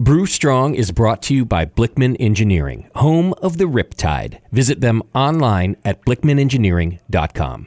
Brew Strong is brought to you by Blickman Engineering, home of the Riptide. Visit them online at blickmanengineering.com.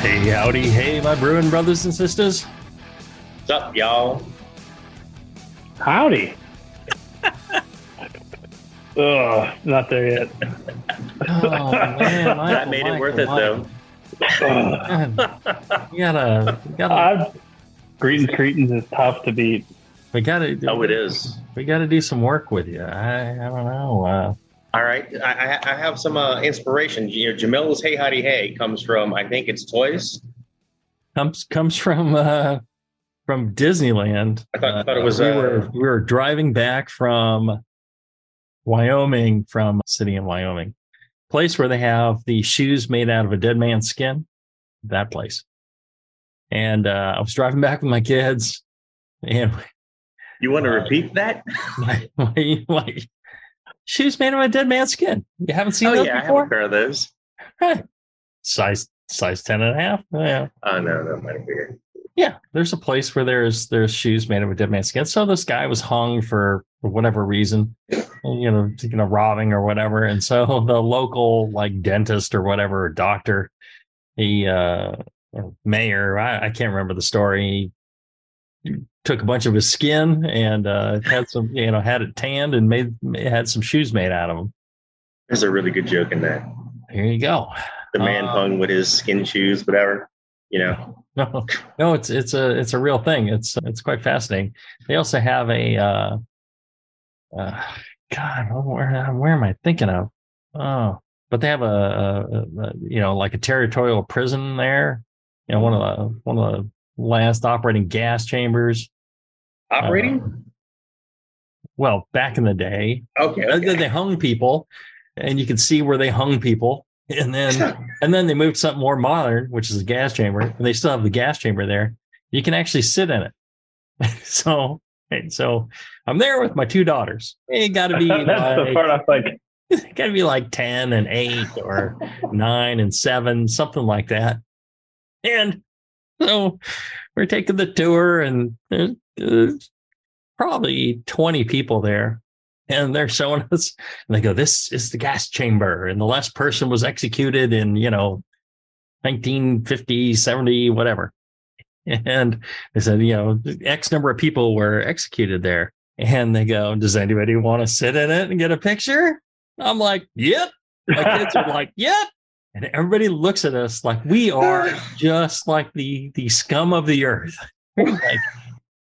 Hey, howdy, hey, my brewing brothers and sisters. What's up, y'all? Howdy. Ugh, not there yet. Oh man, That made it worth it, though. You gotta, you gotta, Uh, Greetings, Cretans is tough to beat. we gotta. Oh, it is. We gotta do some work with you. I, I don't know. Uh, All right, I, I- have some uh, inspiration. You know, Jamil's "Hey Howdy Hey" comes from I think it's toys. comes comes from uh, from Disneyland. I thought- I thought it was, we uh, were we were driving back from Wyoming, from a city in Wyoming, place where they have the shoes made out of a dead man's skin. That place. And uh, I was driving back with my kids, and You want to Uh, repeat that? my, my, my shoes made of a dead man's skin. You haven't seen oh those yeah, I have before? a pair of those. Right. Size size 10 and a half. Yeah. Oh no, no, might have figured. Yeah. There's a place where there's there's shoes made of a dead man's skin. So this guy was hung for, for whatever reason, you know, you know, robbing or whatever. And so the local like dentist or whatever, or doctor, he uh or mayor, I, I can't remember the story. Took a bunch of his skin and uh had some, you know, had it tanned and made had some shoes made out of them. There's a really good joke in that. Here you go. The man Uh, hung with his skin shoes, whatever. You know, no, no, it's it's a it's a real thing. It's it's quite fascinating. They also have a uh, uh God, where where am I thinking of? Oh, but they have a, a, a you know like a territorial prison there. You know, one of the one of the last operating gas chambers. operating. Uh, well, back in the day, okay, okay. they hung people, and you could see where they hung people, and then and then they moved something more modern, which is a gas chamber, and they still have the gas chamber there. You can actually sit in it. so, so I'm there with my two daughters. It got to be That's the part I was like, got to be like ten and eight or nine and seven, something like that. And so we're taking the tour, and there's, there's probably 20 people there. And they're showing us, and they go, This is the gas chamber. And the last person was executed in, you know, 1950, 70, whatever. And they said, you know, X number of people were executed there. And they go, Does anybody want to sit in it and get a picture? I'm like, Yep. My kids are like, Yep. And everybody looks at us like we are just like the the scum of the earth. like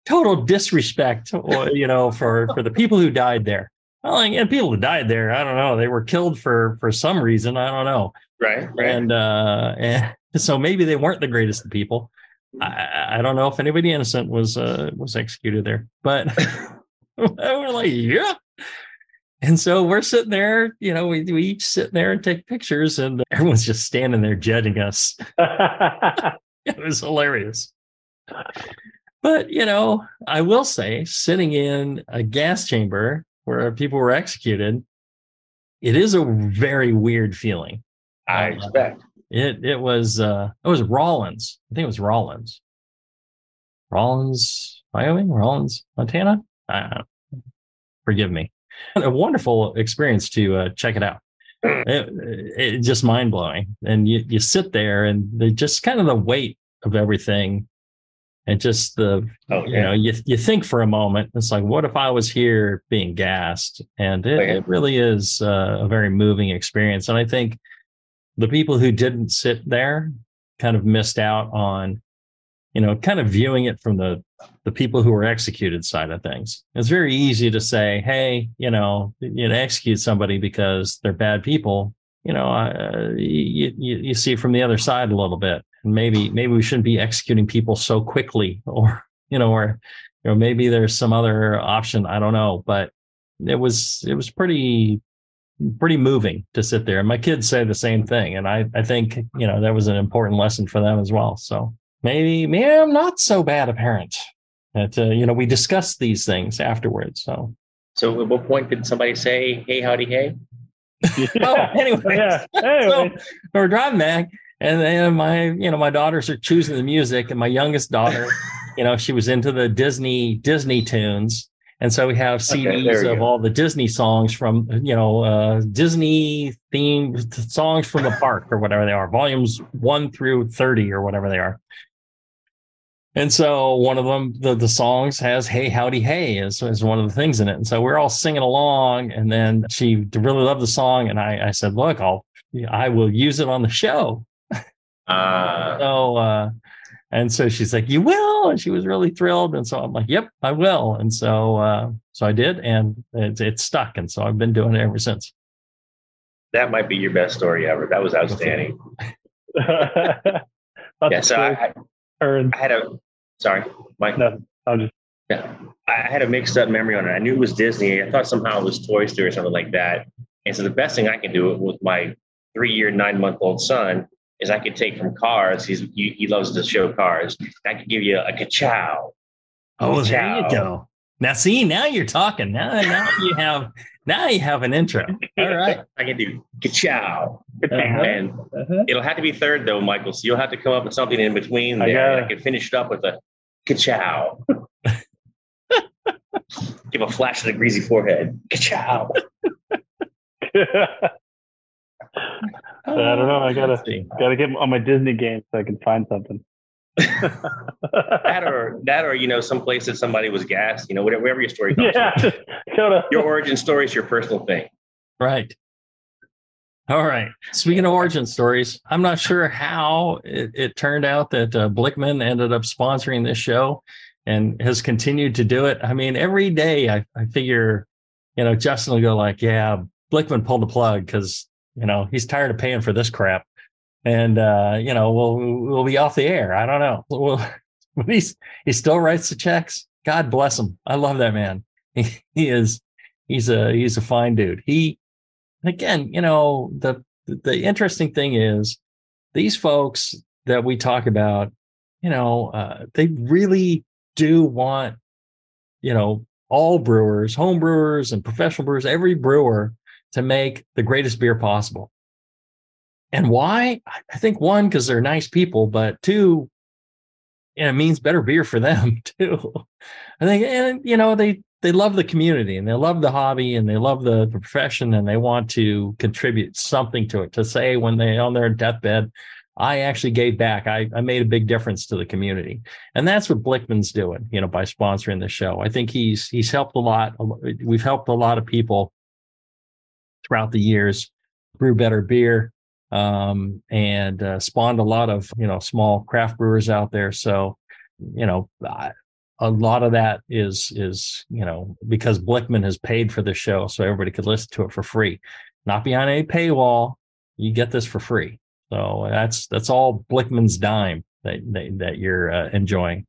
total disrespect, or, you know, for for the people who died there. Well, like, and people who died there, I don't know, they were killed for for some reason, I don't know. right, right. And uh, and so maybe they weren't the greatest of people. I, I don't know if anybody innocent was uh, was executed there, but we're like, yeah. And so we're sitting there, you know, we, we each sit there and take pictures, and everyone's just standing there judging us. It was hilarious. But, you know, I will say, sitting in a gas chamber where people were executed, it is a very weird feeling. I expect. It it was uh it was Rawlins. I think it was Rawlins. Rawlins, Wyoming, Rawlins, Montana. I forgive me. A wonderful experience to uh, check it out. It, it just mind blowing. And you, you sit there and the, just kind of the weight of everything and just the, Oh, you yeah. know, you, you think for a moment, it's like, what if I was here being gassed? And it, yeah. it really is uh, a very moving experience. And I think the people who didn't sit there kind of missed out on, you know, kind of viewing it from the the people who were executed side of things. It's very easy to say, hey, you know, you execute somebody because they're bad people. You know, uh, you, you you see from the other side a little bit, and maybe maybe we shouldn't be executing people so quickly, or you know, or you know, maybe there's some other option. I don't know, but it was it was pretty pretty moving to sit there. And my kids say the same thing, and I I think you know that was an important lesson for them as well. So maybe maybe I'm not so bad a parent. That uh, you know we discuss these things afterwards. So So at what point did somebody say, "Hey, howdy, hey"? oh, anyway, yeah. so Anyway, we're driving back, and then my you know my daughters are choosing the music, and my youngest daughter, you know, she was into the Disney Disney tunes. And so we have CDs we of go. all the Disney songs from, you know, uh, Disney themed songs from the park or whatever they are, volumes one through 30 or whatever they are. And so one of them, the, the songs has Hey Howdy Hey is, is one of the things in it. And so we're all singing along. And then she really loved the song. And I, I said, look, I'll, I will use it on the show. Uh, So, uh, and so she's like, you will. And she was really thrilled. And so I'm like, yep, I will. And so, uh, so I did. And it, it stuck. And so I've been doing it ever since. that might be your best story ever. That was outstanding. Yeah. So I, I, earned. I had a sorry, Mike. No, I'm just Yeah, I had a mixed up memory on it. I knew it was Disney. I thought somehow it was Toy Story or something like that. And so the best thing I can do with my three-year, nine-month-old son is I could take from Cars. He's he, he loves to show cars. I could give you a ka-chow. Oh, there Ciao. you go. Now, see, now you're talking. Now, now you have, now you have an intro. All right. I can do ka-chow. Uh-huh. And uh-huh. it'll have to be third though, Michael. So you'll have to come up with something in between I there. got I, can finish it up with a ka-chow. Give a flash of the greasy forehead. Ka-chow. I don't know. I gotta gotta get on my Disney game so I can find something. that or that or you know someplace that somebody was gassed you know whatever, wherever your story comes yeah, from. just go to your origin story is your personal thing Right. All right. Speaking of origin stories, I'm not sure how it, it turned out that uh, Blickman ended up sponsoring this show and has continued to do it. I mean, every day I, I figure, you know, Justin will go like, yeah, Blickman pulled the plug because, you know, he's tired of paying for this crap. And, uh, you know, we'll, we'll be off the air. I don't know. Well, but he's, he still writes the checks. God bless him. I love that man. He, he is, he's a, he's a fine dude. He, again, you know, the the interesting thing is these folks that we talk about, you know, uh, they really do want, you know, all brewers, home brewers and professional brewers, every brewer to make the greatest beer possible. And why? I think one, because they're nice people, but two, and it means better beer for them too. I think, and you know, they they love the community and they love the hobby and they love the, the profession and they want to contribute something to it. To say when they on their deathbed, I actually gave back. I, I made a big difference to the community, and that's what Blickman's doing. You know, by sponsoring the show, I think he's he's helped a lot. We've helped a lot of people throughout the years brew better beer um, and uh, spawned a lot of you know small craft brewers out there. So you know, a lot of that is is you know because Blickman has paid for the show, so everybody could listen to it for free, not behind a paywall. You get this for free. So that's that's all Blickman's dime that that, that you're uh, enjoying.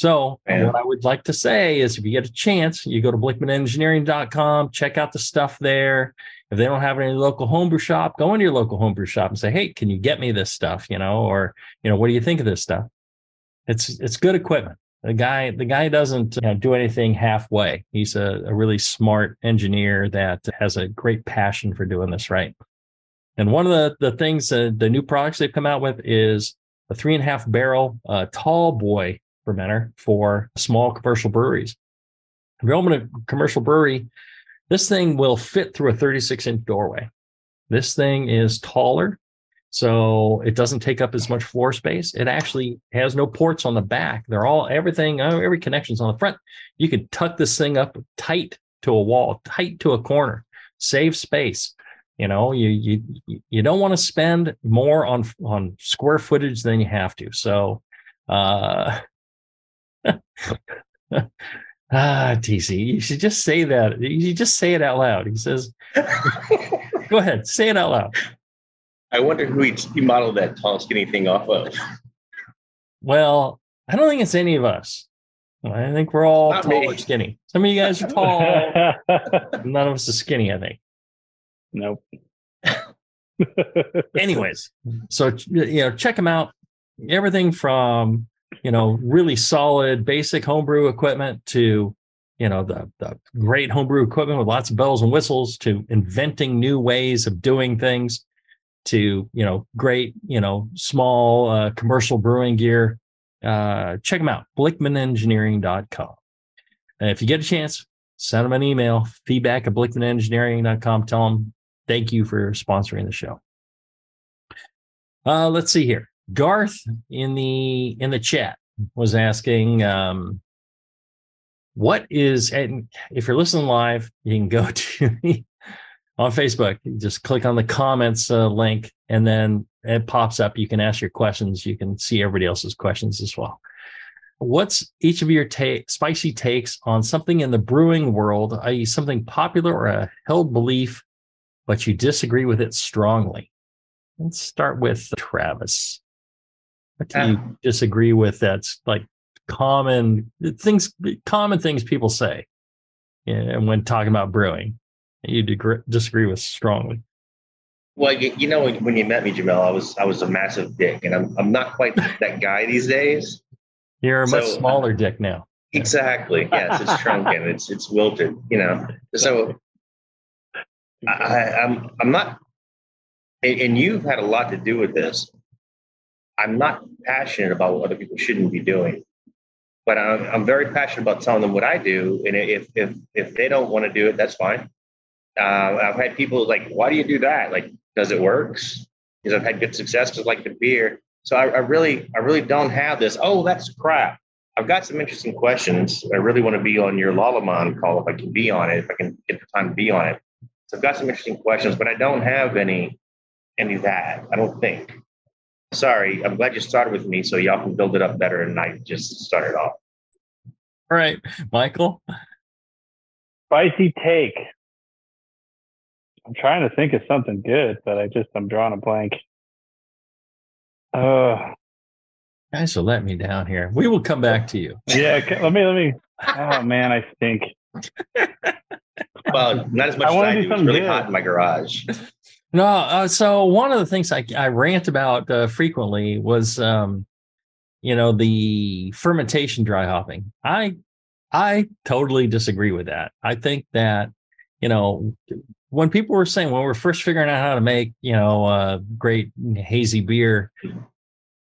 So what I would like to say is if you get a chance, you go to blickmanengineering.com, check out the stuff there. If they don't have any local homebrew shop, go into your local homebrew shop and say, "Hey, can you get me this stuff?" You know, or you know, what do you think of this stuff? It's it's good equipment. The guy the guy doesn't you know, do anything halfway. He's a, a really smart engineer that has a great passion for doing this right. And one of the the things uh, the new products they've come out with is a three and a half barrel uh, tall boy fermenter for small commercial breweries. If you open a commercial brewery, this thing will fit through a 36 inch doorway. This thing is taller, so it doesn't take up as much floor space. It actually has no ports on the back. They're all everything, uh, every connection's on the front. You can tuck this thing up tight to a wall, tight to a corner, save space. You know, you you you don't want to spend more on on square footage than you have to. So, uh, Ah, TC, you should just say that. You just say it out loud. He says, "Go ahead, say it out loud." I wonder who he, he modeled that tall, skinny thing off of. Well, I don't think it's any of us. I think we're all Not tall me. or skinny. Some of you guys are tall. None of us is skinny. I think. nope. Anyways, so you know, check them out. Everything from you know really solid basic homebrew equipment to you know the, the great homebrew equipment with lots of bells and whistles to inventing new ways of doing things to you know great you know small uh, commercial brewing gear. Uh, check them out blickmanengineering.com and if you get a chance send them an email feedback at blickmanengineering.com tell them thank you for sponsoring the show. Uh, let's see here garth in the in the chat was asking um, what is and if you're listening live you can go to the on facebook. You just click on the comments uh, link and then it pops up. You can ask your questions. You can see everybody else's questions as well. What's each of your spicy takes on something in the brewing world i.e something popular or a held belief but you disagree with it strongly? Let's start with travis what do you disagree with that's like common things common things people say and when talking about brewing you degre- disagree with strongly Well, you, you know, when, you met me, Jamil, I was I was a massive dick, and I'm I'm not quite that guy these days. you're a much So- uh, smaller dick now Exactly. Yes, it's shrunken. It's it's wilted. You know. So I, I, I'm I'm not, and, and you've had a lot to do with this. I'm not passionate about what other people shouldn't be doing, but I'm, I'm very passionate about telling them what I do. And if if if they don't want to do it, that's fine. Uh, I've had people like, "Why do you do that? Like, does it works?" Because I've had good success, just like the beer. So I, I really I really don't have this. Oh, that's crap. I've got some interesting questions. I really want to be on your Lallemand call if I can be on it, if I can get the time to be on it. So I've got some interesting questions, but I don't have any any that. I don't think. Sorry, I'm glad you started with me so y'all can build it up better and I just started off. all right michael Spicy take. I'm trying to think of something good, but I just I'm drawing a blank. Uh, guys will let me down here we will come back to you yeah. Let me let me. Oh man, I stink. Well, not as much I as wanna I do do. It's really good. hot in my garage. No, uh, so one of the things I, I rant about uh, frequently was, um, you know, the fermentation dry hopping. I I totally disagree with that. I think that, you know, when people were saying when we are first figuring out how to make, you know, uh, great hazy beer,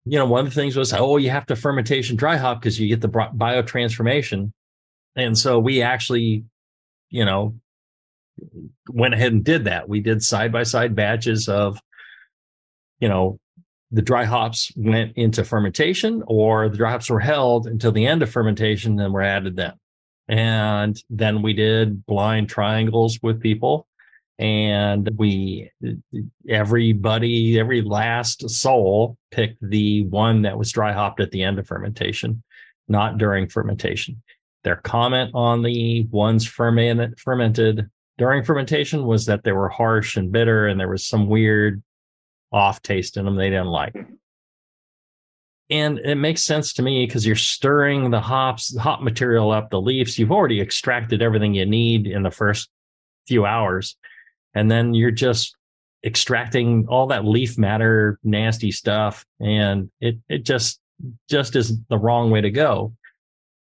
you know, one of the things was, oh, you have to fermentation dry hop because you get the bro- biotransformation, and so we actually, you know, went ahead and did that. We did side by side batches of, you know, the dry hops went into fermentation or the dry hops were held until the end of fermentation, then were added then. And then we did blind triangles with people. And we, everybody, every last soul picked the one that was dry hopped at the end of fermentation, not during fermentation. Their comment on the ones fermented, fermented during fermentation was that they were harsh and bitter and there was some weird off taste in them they didn't like. And it makes sense to me because you're stirring the hops, hop material up, the leaves. You've already extracted everything you need in the first few hours. And then you're just extracting all that leaf matter, nasty stuff. And it, it just, just is the wrong way to go.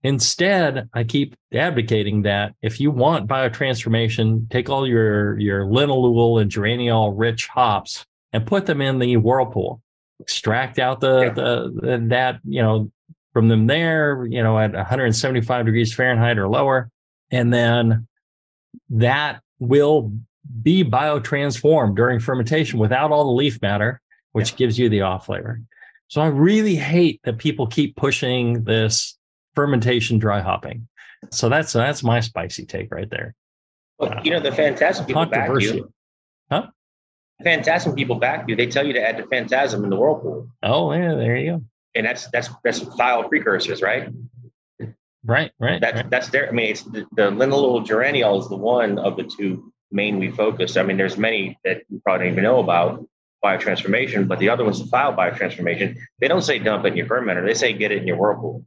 Instead, I keep advocating that if you want biotransformation, take all your your linalool and geraniol rich hops and put them in the whirlpool. Extract out the Yeah. the, the that you know from them there, you know, at 175 degrees Fahrenheit or lower, And then that will be biotransformed during fermentation without all the leaf matter, which yeah. gives you the off flavor. So I really hate that people keep pushing this fermentation dry hopping. So that's that's my spicy take right there. Well, you know the uh, phantasm people back you. Huh? Phantasm people back you. They tell you to add the phantasm in the whirlpool. Oh yeah, there you go. And that's that's that's thiol precursors, right? Right, right. That's right. that's their. I mean, it's the, the linalool geraniol is the one of the two main we focus. I mean, there's many that you probably don't even know about biotransformation, but the other one's the thiol biotransformation. They don't say dump it in your fermenter; they say get it in your whirlpool.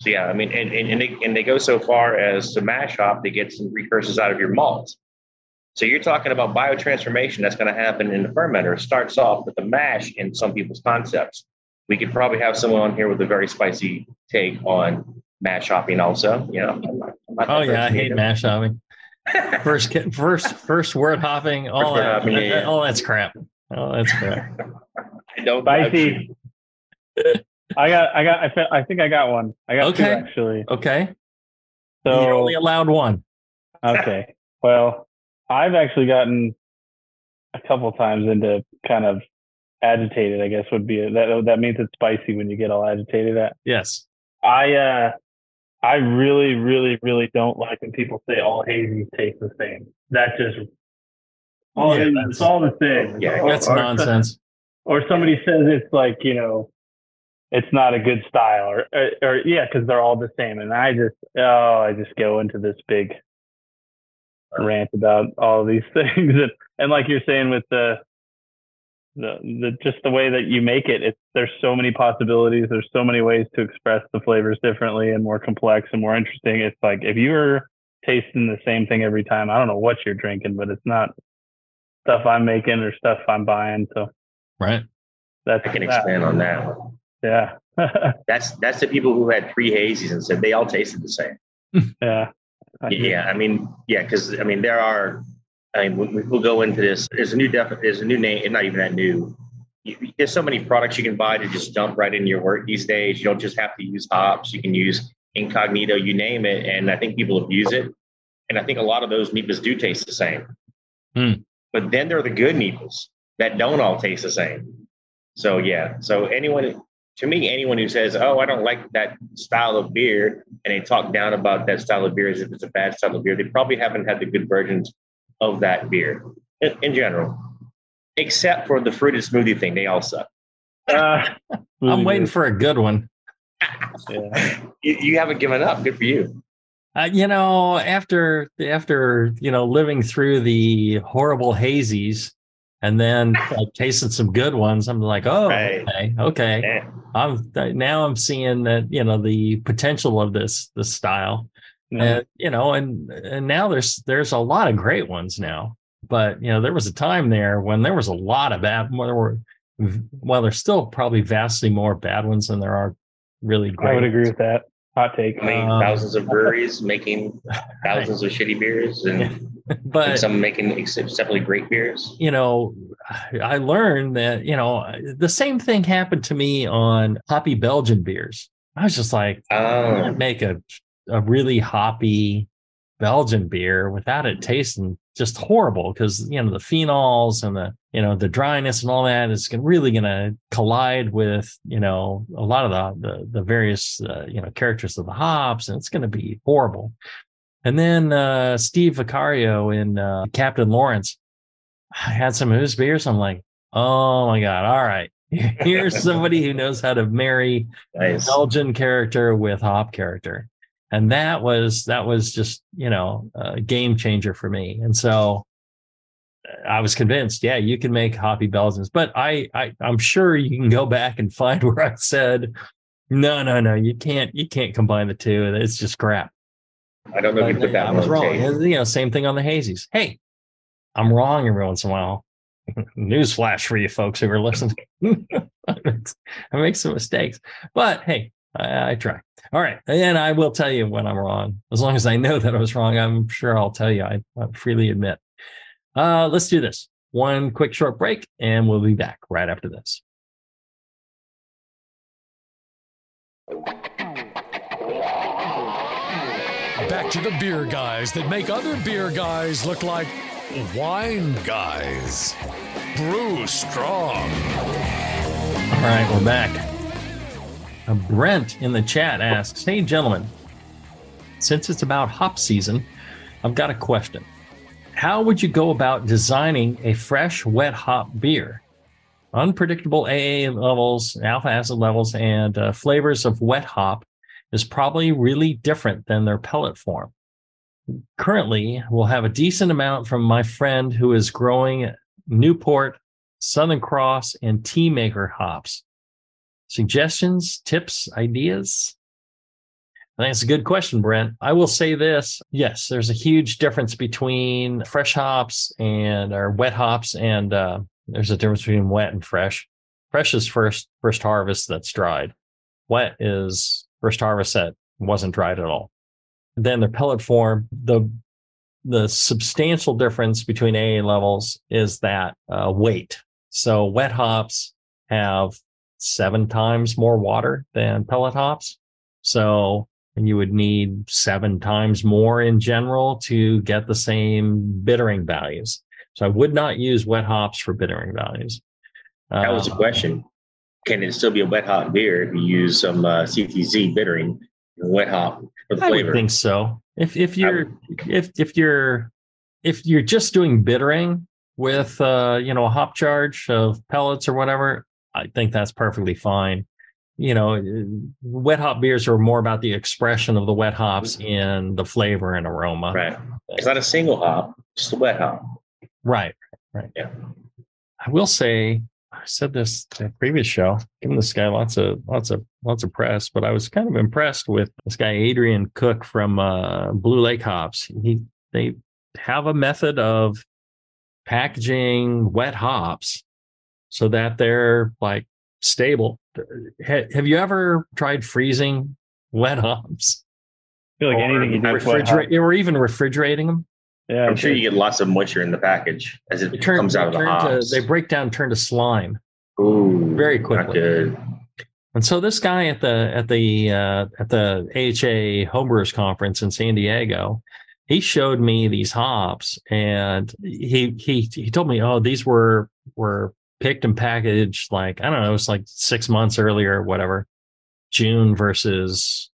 So yeah, I mean, and, and, and, they, and they go so far as to mash hop to get some precursors out of your malts. So you're talking about biotransformation that's going to happen in the fermenter. It starts off with the mash in some people's concepts. We could probably have someone on here with a very spicy take on mash hopping also. You know. Oh yeah, I hate mash hopping. first, first, first word hopping. All that, hopping, yeah, yeah. all that's crap. Oh, that's crap. I don't spicy. I got, I got, I, I think I got one. I got okay. two actually. Okay. So you only allowed one. okay. Well, I've actually gotten a couple times into kind of agitated. I guess would be a, that. That means it's spicy when you get all agitated. At yes. I uh, I really, really, really don't like when people say all hazy taste the same. That just all yeah, it's all the same. Yeah, that's or, nonsense. Or somebody says it's like you know it's not a good style or or, or yeah because they're all the same. And i just oh i just go into this big rant about all these things. And, and like you're saying with the the, the just the way that you make it it's there's so many possibilities. There's so many ways to express the flavors differently and more complex and more interesting. It's like if you're tasting the same thing every time i don't know what you're drinking but it's not stuff i'm making or stuff i'm buying. So right. that's i can that. expand on that yeah. that's that's the people who had three hazies and said they all tasted the same. yeah. I yeah, I mean, yeah, because I mean, there are. I mean, we, will go into this. There's a new def. There's a new name. It's not even that new. You, there's so many products you can buy to just dump right in your work these days. You don't just have to use hops. You can use incognito. You name it, and I think people abuse it. And I think a lot of those NEIPAs do taste the same. Mm. But then there are the good NEIPAs that don't all taste the same. So yeah. So anyone to me, anyone who says, "Oh, I don't like that style of beer," and they talk down about that style of beer as if it's a bad style of beer, they probably haven't had the good versions of that beer in, in general, except for the fruited smoothie thing. They all suck. Uh, I'm waiting for a good one. yeah. you, you haven't given up. Good for you. Uh, you know, after after you know living through the horrible hazies and then like tasting some good ones i'm like oh right. okay okay yeah. i'm now i'm seeing that you know the potential of this this style mm-hmm. and you know and and now there's there's a lot of great ones now but you know there was a time there when there was a lot of bad there were well there's still probably vastly more bad ones than there are really great i would agree with that hot take i mean um, thousands of breweries making thousands of shitty beers and but and some making exceptionally great beers. You know, I learned that you know the same thing happened to me on hoppy Belgian beers. I was just like, oh. make a a really hoppy Belgian beer without it tasting just horrible because you know the phenols and the you know the dryness and all that is really going to collide with you know a lot of the the, the various uh, you know characters of the hops and it's going to be horrible and then uh, Steve Vaccaro in uh, Captain Lawrence I had some of his beers. I'm like, oh my God. All right. Here's somebody who knows how to marry nice. Belgian character with hop character. And that was that was just, you know, a game changer for me. And so uh, I was convinced, yeah, you can make hoppy Belgians. But I, I I'm sure you can go back and find where I said, no, no, no, you can't you can't combine the two. It's just crap. I don't know if you put that. I was wrong. You know, same thing on the hazies. Hey, I'm wrong every once in a while. Newsflash for you folks who are listening. I make some mistakes, but hey, I, I, try. All right, and I will tell you when I'm wrong. As long as I know that I was wrong, I'm sure I'll tell you. I, I freely admit. Uh, let's do this. One quick short break, and we'll be back right after this. back to the beer guys that make other beer guys look like wine guys. Brew strong. All right, we're back. Brent in the chat asks, "Hey, gentlemen, since it's about hop season, I've got a question. How would you go about designing a fresh wet hop beer? Unpredictable AA levels, alpha acid levels, and uh, flavors of wet hop is probably really different than their pellet form. Currently, we'll have a decent amount from my friend who is growing Newport, Southern Cross, and Tea Maker hops. Suggestions, tips, ideas? I think it's a good question, Brent. I will say this. Yes, there's a huge difference between fresh hops and or wet hops, and uh, there's a difference between wet and fresh. Fresh is first first harvest that's dried. Wet is first harvest that wasn't dried at all. Then the pellet form, the the substantial difference between AA levels is that uh, weight. So wet hops have seven times more water than pellet hops. So and you would need seven times more in general to get the same bittering values. So I would not use wet hops for bittering values. That was the Uh, question. Can it still be a wet hop beer if you use some uh, CTZ bittering and wet hop for the I flavor? would think so. If if you're if if you're if you're just doing bittering with uh you know a hop charge of pellets or whatever, I think that's perfectly fine. You know, wet hop beers are more about the expression of the wet hops in the flavor and aroma. Right. It's not a single hop, just a wet hop. Right. Right. Yeah. I will say, I said this in the previous show, giving this guy lots of lots of lots of press, but I was kind of impressed with this guy Adrian Cook from uh, Blue Lake Hops. He they have a method of packaging wet hops so that they're like stable. Have you ever tried freezing wet hops? I feel like Or anything you do with wet Refrigerate or even refrigerating them? yeah, I'm sure you get lots of moisture in the package as it They turn, comes out of they the turn to- hops. they break down, turn to slime. Ooh, very not quickly. good. And so this guy at the at the uh, at the AHA Homebrewers Conference in San Diego, he showed me these hops, and he he he told me, oh, these were were picked and packaged like I don't know, it's like six months earlier, or whatever, June versus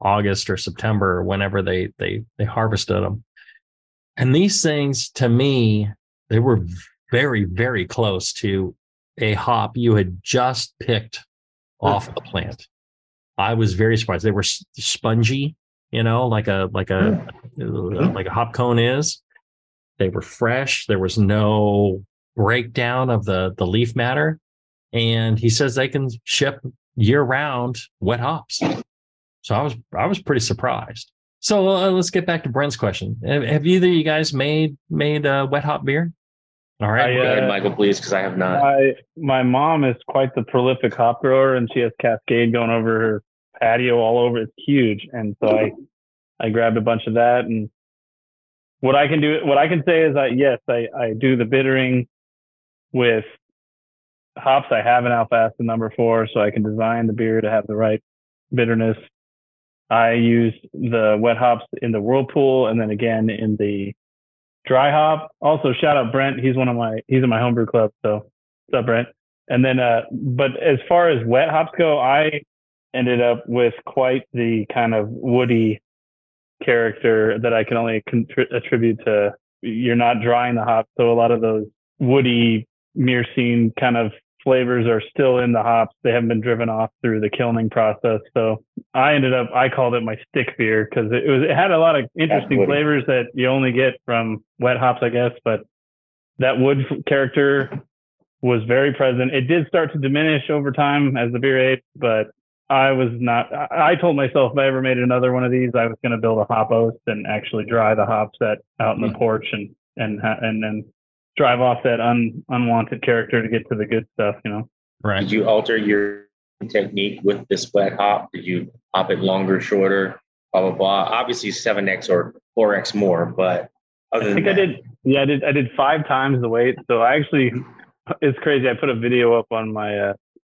August or September, or whenever they they they harvested them. And these things, to me, they were very very close to a hop you had just picked off the plant. I was very surprised. They were spongy, you know, like a like a hmm. like a hmm. hop cone is. They were fresh. There was no breakdown of the the leaf matter, and he says they can ship year round wet hops. So I was I was pretty surprised. So uh, let's get back to Brent's question. Have, have either of you guys made made uh, wet hop beer? All right. I, Go ahead, uh, Michael, please, because I have not. My my mom is quite the prolific hop grower, and she has Cascade going over her patio all over. It's huge, and so I I grabbed a bunch of that. And what I can do, what I can say is, I yes, I I do the bittering with hops I have an alpha acid number four, so I can design the beer to have the right bitterness. I use the wet hops in the whirlpool, and then again in the dry hop. Also, shout out Brent. He's one of my he's in my homebrew club. So, what's up, Brent? And then, uh, but as far as wet hops go, I ended up with quite the kind of woody character that I can only contri- attribute to you're not drying the hops, so a lot of those woody myrcene kind of flavors are still in the hops. They haven't been driven off through the kilning process. So I ended up I called it my stick beer because it was it had a lot of interesting flavors that you only get from wet hops, I guess. But that wood character was very present. It did start to diminish over time as the beer aged, but I was not. I told myself if I ever made another one of these, I was going to build a hop oast and actually dry the hops that out in the hmm. porch and and and then drive off that un, unwanted character to get to the good stuff. You know. Right. Did you alter your technique with this wet hop? Did you hop it longer, shorter, blah blah blah? Obviously, seven x or four x more, but other I than think I that, did. Yeah, I did. I did five times the weight. So I actually, it's crazy. I put a video up on my uh,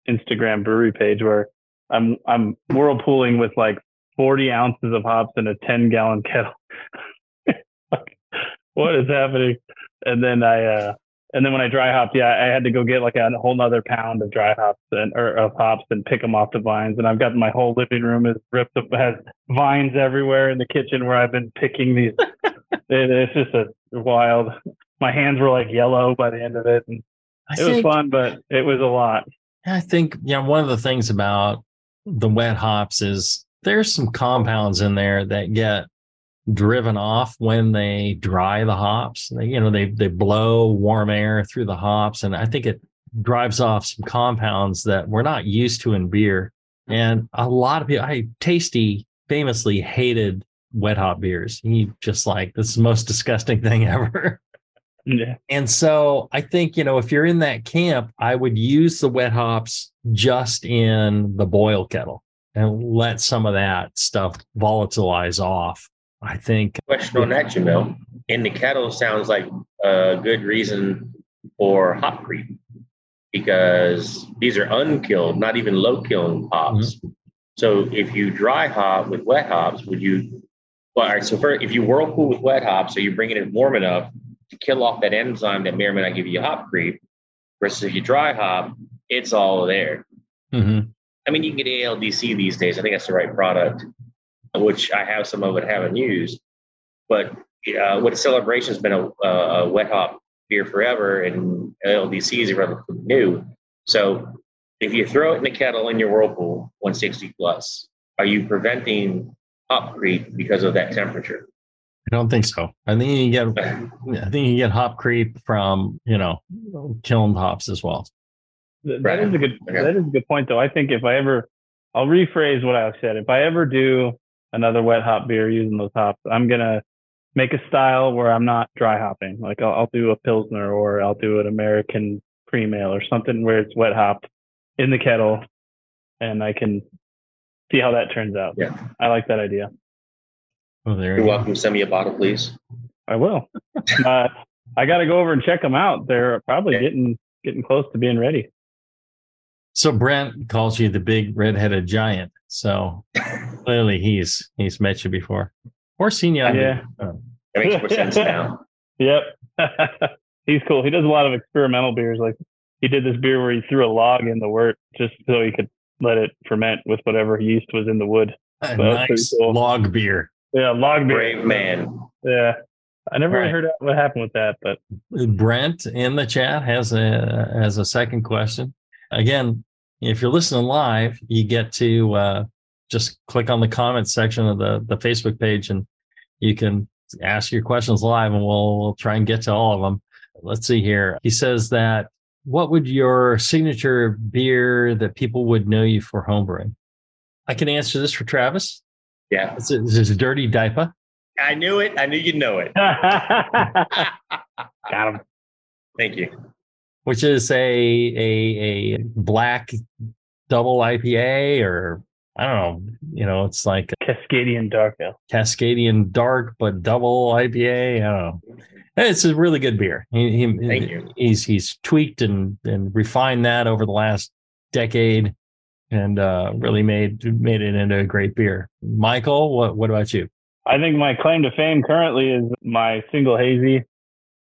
Instagram brewery page where I'm I'm whirlpooling with like 40 ounces of hops in a 10 gallon kettle. what is happening? And then I, uh, and then when I dry hopped, yeah, I had to go get like a whole nother pound of dry hops and or of hops and pick them off the vines. And I've got my whole living room is ripped up, has vines everywhere in the kitchen where I've been picking these. it, it's just a wild. My hands were like yellow by the end of it, and I it was fun, but it was a lot. I think you know one of the things about the wet hops is there's some compounds in there that get driven off when they dry the hops. They, you know, they they blow warm air through the hops, and I think it drives off some compounds that we're not used to in beer. And a lot of people, I Tasty famously hated wet hop beers. He just like this is the most disgusting thing ever. Yeah. And so I think, you know, if you're in that camp, I would use the wet hops just in the boil kettle and let some of that stuff volatilize off. I think Question on that, Jamil. In the kettle sounds like a good reason for hop creep because these are unkilled, not even low kiln hops. So if you dry hop with wet hops, would you? Well, all right. So for, if you whirlpool with wet hops, so you're bringing it warm enough to kill off that enzyme that may or may not give you hop creep, versus if you dry hop, it's all there. Mhm. I mean, you can get ALDC these days. I think that's the right product, which I have some of it, haven't used. But uh, with Celebration has been a, a wet hop beer forever, and ALDC is relatively new. So if you throw it in the kettle in your whirlpool, 160 plus, are you preventing hop creep because of that temperature? I don't think so. I think you get I think you get hop creep from, you know, kiln hops as well. Th- Right. That is a good. Okay. That is a good point, though. I think if I ever, I'll rephrase what I said. If I ever do another wet hop beer using those hops, I'm gonna make a style where I'm not dry hopping. Like I'll, I'll do a pilsner or I'll do an American cream ale or something where it's wet hopped in the kettle, and I can see how that turns out. Yeah. I like that idea. Oh, there You're you welcome send me a bottle, please. I will. uh, I got to go over and check them out. They're probably Yeah. getting getting close to being ready. So Brent calls you the big red-headed giant. So clearly he's he's met you before. Or seen you. Yeah. Oh. That makes more sense now. Yep. He's cool. He does a lot of experimental beers. Like he did this beer where he threw a log in the wort just so he could let it ferment with whatever yeast was in the wood. A Well, that's pretty nice cool. log beer. Yeah, log beer. Brave man. Yeah. I never Right. heard what happened with that, but Brent in the chat has a has a second question. Again, if you're listening live, you get to uh, just click on the comment section of the the Facebook page, and you can ask your questions live, and we'll we'll try and get to all of them. Let's see here. He says that what would your signature beer that people would know you for homebrewing? I can answer this for Travis. Yeah. This is, this is Dirty Diaper. I knew it. I knew you'd know it. got him. Thank you. Which is a a a black double IPA or I don't know, you know, it's like a Cascadian Dark Ale. Cascadian dark but double IPA. I don't know. It's a really good beer. He, he, Thank you. He's he's tweaked and and refined that over the last decade, and uh, really made made it into a great beer. Michael, what what about you? I think my claim to fame currently is my single hazy.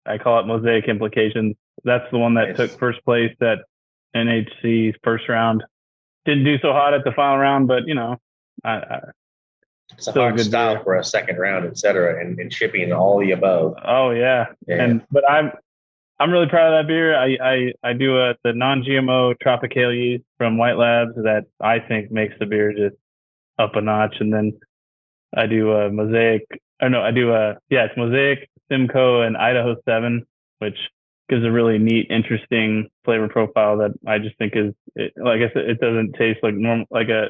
I call it Mosaic Implications. That's the one that Nice. took first place at NHC's first round. Didn't do so hot at the final round, but you know, I, I, It's a hard good style for a second round, et cetera, and, and shipping and all the above. oh yeah. Yeah. And but I'm I'm really proud of that beer. I I, I do a the non-GMO Tropicale yeast from White Labs that I think makes the beer just up a notch. And then I do a Mosaic. Or no, I do a yeah, it's Mosaic, Simcoe, and Idaho Seven, which gives a really neat, interesting flavor profile that I just think is it, like I said, it doesn't taste like normal like a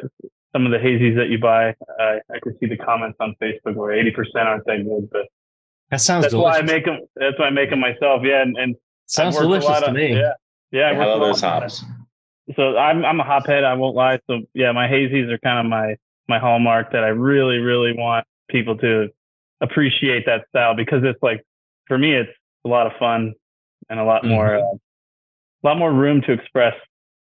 some of the hazies that you buy. Uh, I can see the comments on Facebook where 80% aren't that good, but That sounds that's why I make them. That's why I make them myself. Yeah, and, and sounds I've worked a delicious to of- me. Yeah, yeah. I I a love lot those hops. So I'm I'm a hophead. I won't lie. So yeah, my hazies are kind of my my hallmark that I really really want people to appreciate that style because it's like for me it's a lot of fun and a lot more Mhm. uh, a lot more room to express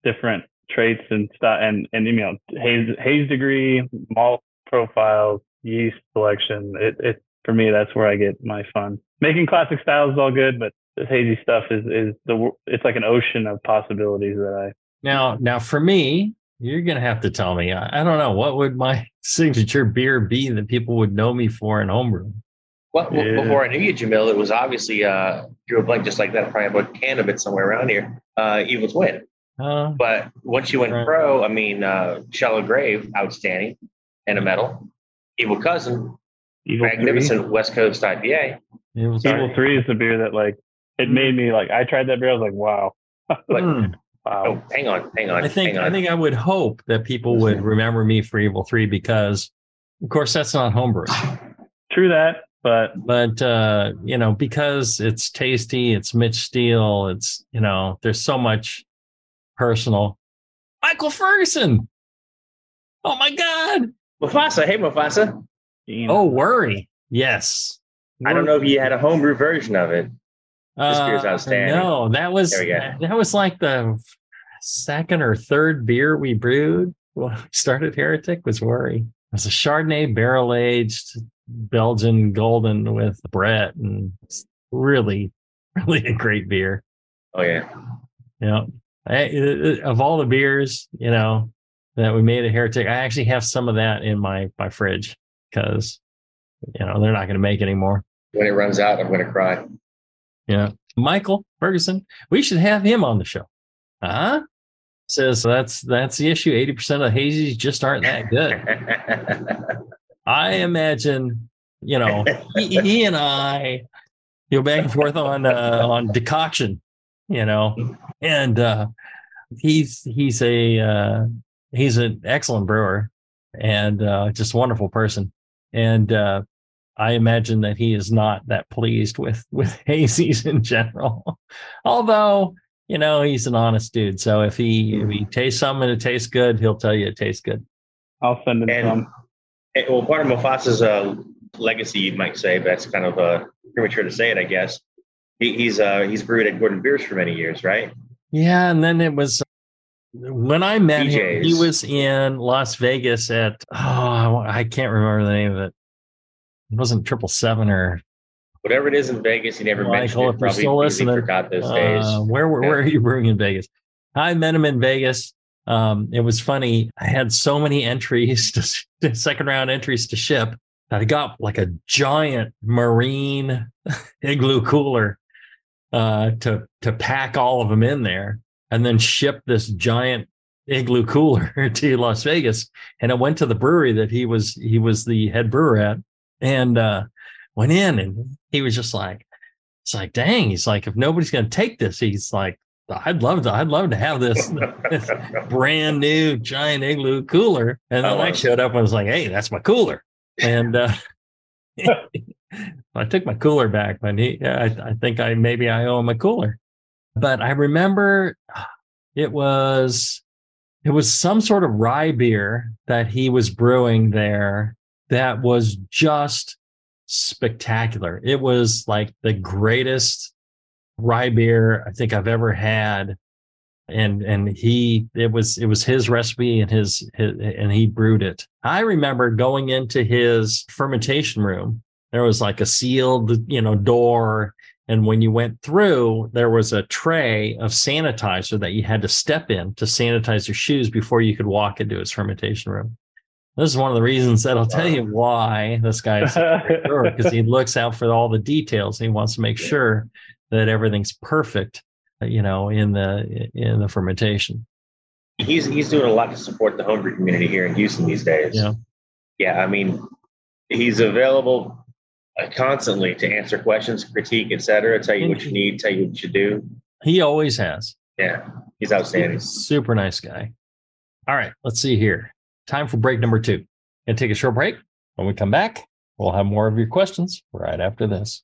different traits and stuff and and you know haze haze degree malt profiles, yeast selection. It, it for me, that's where I get my fun. Making classic styles is all good, but this hazy stuff is is the it's like an ocean of possibilities that I Now, now for me, you're gonna have to tell me. I, I don't know what would my signature beer be that people would know me for in homebrew. Well, well, Yeah. before I knew you, Jamil, it was obviously uh, drew a blank just like that. Probably about can of it somewhere around here. Uh, Evil Twin. Uh, But once you went Right. pro, I mean, uh, Shallow Grave, outstanding, and a medal. Evil Cousin, evil three. magnificent West Coast IPA. it was Evil three is the beer that like it made me like I tried that beer. I was like, wow, But Hmm. Wow. oh, hang on, hang on, I think on. I think I would hope that people would remember me for Evil Three because, of course, that's not homebrew. True that, but But uh, you know, because it's tasty, it's Mitch Steele, it's you know, there's so much personal. Michael Ferguson. Oh my God. Mufasa, hey Mufasa. you Oh, worry. Yes. I don't know if you had a homebrew version of it. This beer's Uh, outstanding. No, that was that was like the second or third beer we brewed when we started Heretic was Worry. It was a Chardonnay barrel aged Belgian golden with Brett and really, really a great beer. Oh yeah. Yeah. I, of all the beers, you know, that we made at Heretic, I actually have some of that in my my fridge because you know they're not going to make anymore. When it runs out, I'm going to cry. Yeah. Michael Ferguson, we should have him on the show. Huh? Says that's that's the issue. 80% of hazies just aren't that good. I imagine, you know, he, he and I go back and forth on uh, on decoction, you know, and uh, he's he's a uh, he's an excellent brewer and uh, just a wonderful person, and uh, I imagine that he is not that pleased with with hazies in general, although. You know, he's an honest dude. So if he if he tastes something and it tastes good, he'll tell you it tastes good. I'll send him And, some. and- well, part of Mufasa's uh, legacy, you might say, but that's kind of uh, premature to say it, I guess. He, he's uh, he's brewed at Gordon Biersch for many years, right? Yeah, and then it was when I met him. He was in Las Vegas at oh, I can't remember the name of it. It wasn't triple seven or Whatever it is in Vegas, he never mentioned Michael. it. If you're still listening, forgot those days. uh, where were where are you brewing in Vegas? I met him in Vegas. Um, it was funny. I had so many entries to, to second round entries to ship that I got like a giant marine igloo cooler uh, to to pack all of them in there, and then ship this giant igloo cooler to Las Vegas. And it went to the brewery that he was he was the head brewer at, and uh, went in, and he was just like, "It's like, dang!" He's like, "If nobody's going to take this, he's like." I'd love to. I'd love to have this, this brand new giant igloo cooler. And then I wow. showed up and was like, "Hey, that's my cooler." And uh, I took my cooler back, but he, I, I think I maybe I owe him a cooler. But I remember it was it was some sort of rye beer that he was brewing there that was just spectacular. It was like the greatest rye beer I think I've ever had. And and he it was it was his recipe and his, his and he brewed it. I remember going into his fermentation room. There was like a sealed, you know, door and when you went through, there was a tray of sanitizer that you had to step in to sanitize your shoes before you could walk into his fermentation room. This is one of the reasons that I'll tell you why this guy is because he looks out for all the details. He wants to make sure that everything's perfect, uh, you know, in the in the fermentation. he's he's doing a lot to support the homebrew community here in Houston these days. Yeah. Yeah, I mean, he's available uh, constantly to answer questions, critique, etc. Tell you what you need, tell you what you should do. He always has. Yeah, he's outstanding. Super nice guy. All right, let's see here. Time for break number two. Gonna take a short break. When we come back, we'll have more of your questions right after this.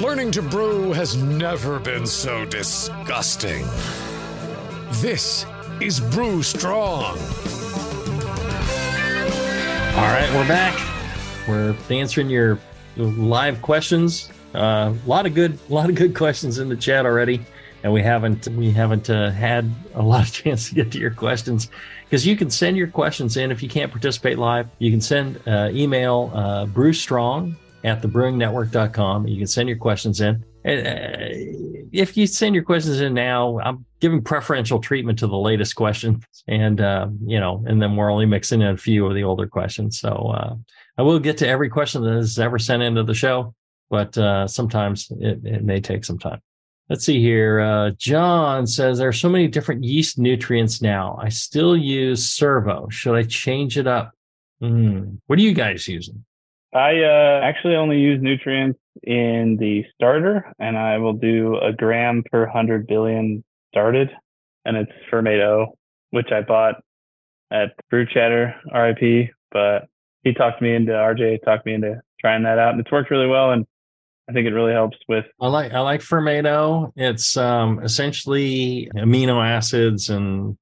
Learning to brew has never been so disgusting. This is Brew Strong. All right, we're back. We're answering your live questions. Uh, a lot of good, a lot of good questions in the chat already, and we haven't we haven't uh, had a lot of chance to get to your questions because you can send your questions in if you can't participate live. You can send uh, email uh, Brew Strong at thebrewingnetwork.com. You can send your questions in. Uh, if you send your questions in now, I'm giving preferential treatment to the latest questions, and uh, you know, and then we're only mixing in a few of the older questions. So uh, I will get to every question that is ever sent into the show, but uh, sometimes it, it, may take some time. Let's see here. Uh, John says there are so many different yeast nutrients now. I still use Servo. Should I change it up? Mm. What are you guys using? I uh, actually only use nutrients in the starter, and I will do a gram per hundred billion started, and it's Fermaid which I bought at Brew Chatter RIP. But he talked me into RJ talked me into trying that out, and it's worked really well. And I think it really helps with. I like I like Fermaid O. It's um, essentially amino acids and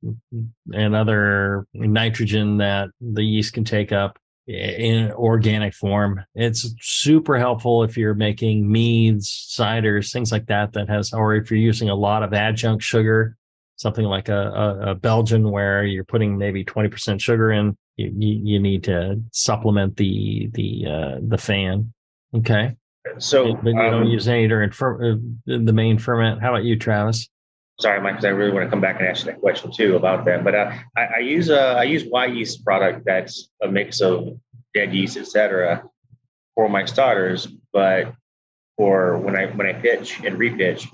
and other nitrogen that the yeast can take up in organic form. It's super helpful if you're making meads, ciders, things like that. That has, or if you're using a lot of adjunct sugar, something like a, a, a Belgian where you're putting maybe 20% sugar in, you, you, you need to supplement the the uh, the FAN. Okay. So, but you um, don't use any during fer- uh, the main ferment. How about you, Travis? Sorry, Mike, because I really want to come back and ask you that question too about that. But uh, I, I, use a I use Wyeast product that's a mix of dead yeast, etc., for my starters. But for when I when I pitch and repitch,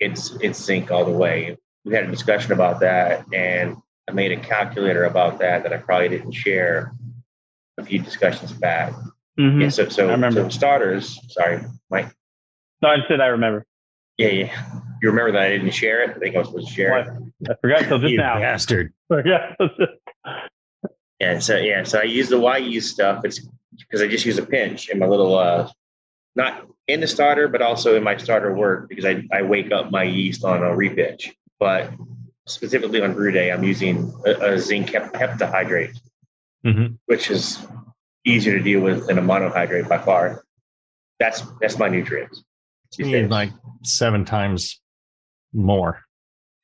it's it's zinc all the way. We had a discussion about that, and I made a calculator about that that I probably didn't share a few discussions back. Mm-hmm. Yeah, so so, so starters. Sorry, Mike. No, I said I remember. Yeah, yeah. You remember that I didn't share it? I think I was supposed to share what? it. I forgot until just you now. Bastard. Yeah. yeah. So yeah. So I use the Wyeast stuff. It's because I just use a pinch in my little uh, not in the starter, but also in my starter work because I, I wake up my yeast on a repitch. But specifically on brew day, I'm using a, a zinc heptahydrate, mm-hmm. which is easier to deal with than a monohydrate by far. That's that's my nutrients. You need like seven times more.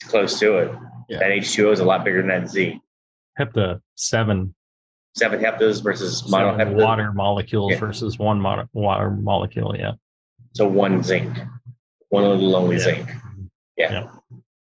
Close to it. Yeah. That H2O is a lot bigger than that Z. Hepta seven. Seven heptas versus mono water molecules yeah. versus one mono, water molecule. Yeah. So one zinc, one little only yeah. zinc. Yeah.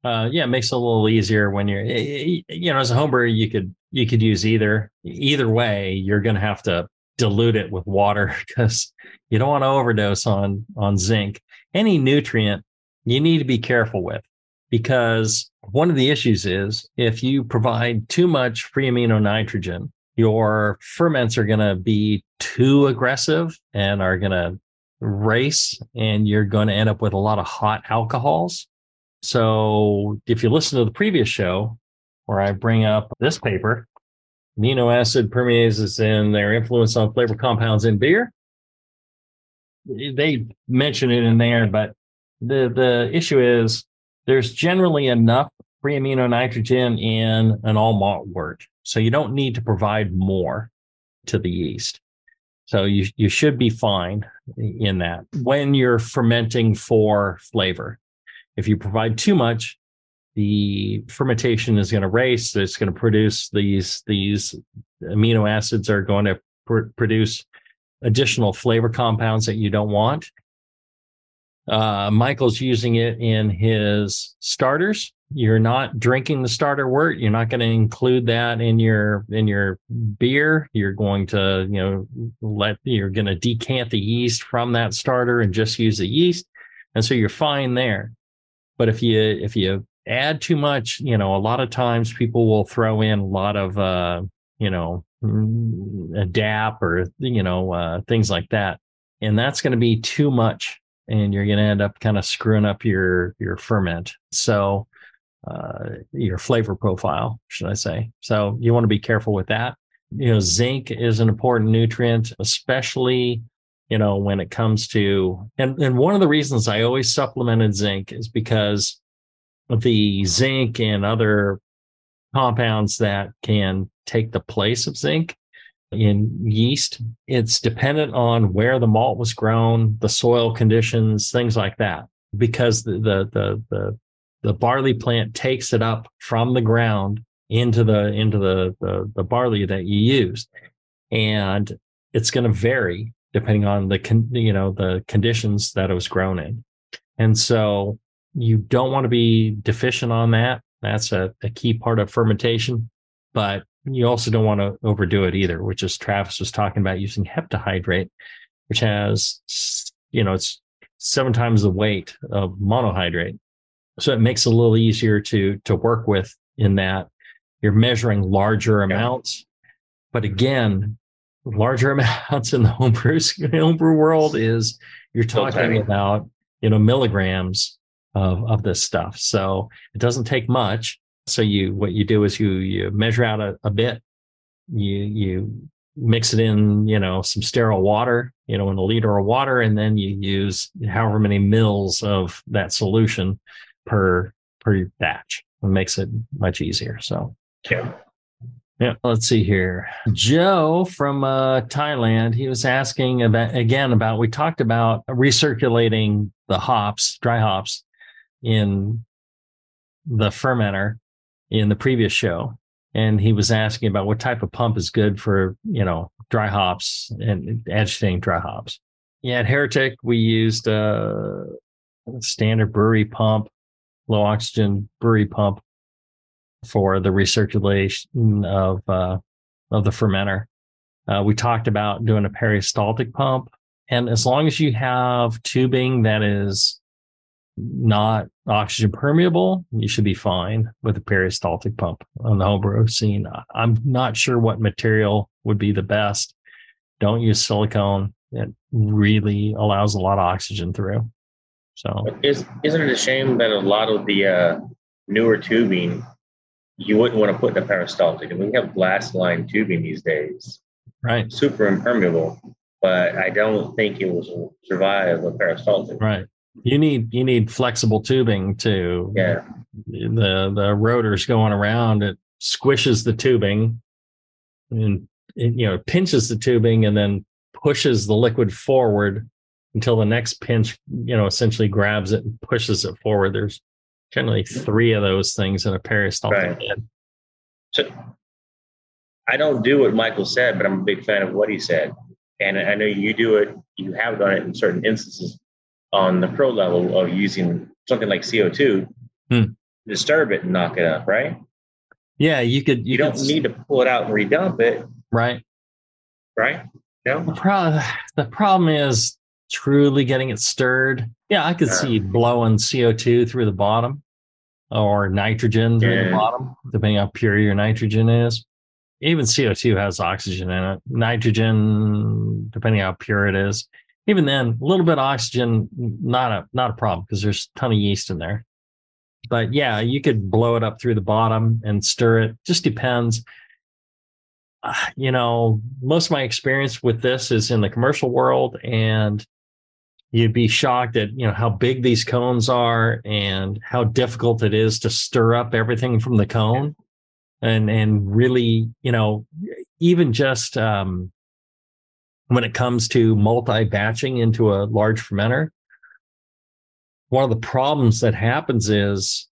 Uh, yeah, it makes it a little easier when you're, eh, eh, eh, you know, as a homebrewer, you could you could use either. Either way, you're going to have to dilute it with water because you don't want to overdose on on zinc. Any nutrient you need to be careful with because one of the issues is if you provide too much free amino nitrogen, your ferments are going to be too aggressive and are going to race, and you're going to end up with a lot of hot alcohols. So, if you listen to the previous show where I bring up this paper, amino acid permeases and their influence on flavor compounds in beer, they mention it in there, but the the issue is there's generally enough free amino nitrogen in an all malt wort, so you don't need to provide more to the yeast. So you you should be fine in that when you're fermenting for flavor. If you provide too much, the fermentation is going to race. It's going to produce these these amino acids are going to pr- produce additional flavor compounds that you don't want. Uh, Michael's using it in his starters. You're not drinking the starter wort. You're not going to include that in your in your beer. You're going to you know let you're going to decant the yeast from that starter and just use the yeast, and so you're fine there. But if you if you add too much, you know, a lot of times people will throw in a lot of uh, you know a DAP or you know uh, things like that, and that's going to be too much and you're going to end up kind of screwing up your your ferment. So uh, your flavor profile, should I say? So you want to be careful with that. You know, zinc is an important nutrient, especially you know when it comes to and and one of the reasons I always supplemented zinc is because the zinc and other compounds that can take the place of zinc in yeast. It's dependent on where the malt was grown, the soil conditions, things like that. Because the the the the, the barley plant takes it up from the ground into the into the the, the barley that you used, and it's going to vary depending on the con, you know the conditions that it was grown in, and so you don't want to be deficient on that. That's a, a key part of fermentation, but you also don't want to overdo it either, which is Travis was talking about using heptahydrate, which has, you know, it's seven times the weight of monohydrate. So it makes it a little easier to, to work with in that you're measuring larger amounts. But again, larger amounts in the homebrew, homebrew world is you're talking about, you know, milligrams of, of this stuff. So it doesn't take much so you what you do is you you measure out a, a bit, you you mix it in, you know, some sterile water, you know, in a liter of water, and then you use however many mils of that solution per per batch. It makes it much easier. So yeah. Yeah, let's see here. Joe from uh, Thailand, he was asking about again about we talked about recirculating the hops, dry hops in the fermenter in the previous show, and he was asking about what type of pump is good for you know dry hops and agitating dry hops. Yeah, at Heretic we used a standard brewery pump, low oxygen brewery pump for the recirculation of uh, of the fermenter. Uh, we talked about doing a peristaltic pump, and as long as you have tubing that is not oxygen permeable, you should be fine with a peristaltic pump on the homebrew scene. I'm not sure what material would be the best. Don't use silicone. It really allows a lot of oxygen through. So, is isn't it a shame that a lot of the uh, newer tubing you wouldn't want to put in a peristaltic? Mean, we have glass line tubing these days, right? Super impermeable, but I don't think it will survive a peristaltic. Right you need you need flexible tubing to yeah the the rotors going around it squishes the tubing and it, you know pinches the tubing and then pushes the liquid forward until the next pinch you know essentially grabs it and pushes it forward there's generally three of those things in a peristaltic right. so i don't do what michael said but i'm a big fan of what he said and i know you do it you have done it in certain instances on the pro level of using something like CO2, hmm. disturb it and knock it up, right? Yeah, you could. You, you don't could, need to pull it out and redump it, right? Right? No. The problem, the problem is truly getting it stirred. Yeah, I could see blowing CO2 through the bottom or nitrogen through yeah. the bottom, depending how pure your nitrogen is. Even CO2 has oxygen in it. Nitrogen, depending how pure it is, even then, a little bit of oxygen, not a not a problem because there's a ton of yeast in there. But yeah, you could blow it up through the bottom and stir it. Just depends. Uh, you know, most of my experience with this is in the commercial world, and you'd be shocked at you know how big these cones are and how difficult it is to stir up everything from the cone. And and really you know even just um, when it comes to multi batching into a large fermenter one of the problems that happens is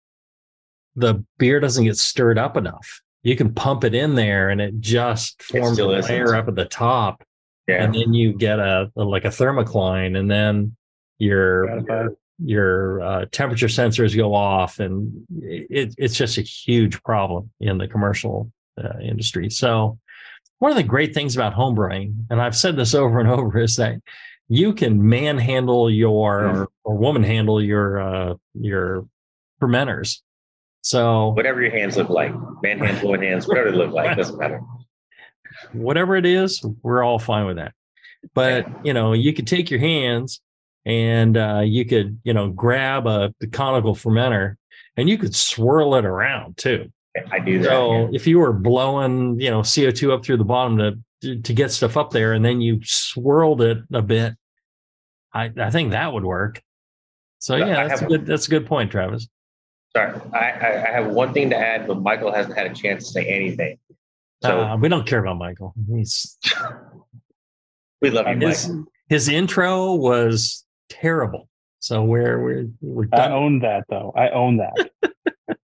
the beer doesn't get stirred up enough. You can pump it in there and it just forms a layer up at the top yeah. and then you get a, a, like a thermocline and then your your, your uh, temperature sensors go off and it, it's just a huge problem in the commercial uh, industry so one of the great things about homebrewing and i've said this over and over is that you can manhandle your mm. or, or woman handle your uh, your fermenters so whatever your hands look like, man hands, woman hands, whatever they look like, doesn't matter. Whatever it is, we're all fine with that. But you know, you could take your hands and uh, you could, you know, grab a conical fermenter and you could swirl it around too. I do that. So yeah. if you were blowing, you know, CO2 up through the bottom to to get stuff up there, and then you swirled it a bit, I I think that would work. So yeah, that's a good that's a good point, Travis. Sorry, I, I have one thing to add, but Michael hasn't had a chance to say anything. So uh, we don't care about Michael. He's we love you, his, Michael. His intro was terrible. So we're we're we're done. I own that though. I own that.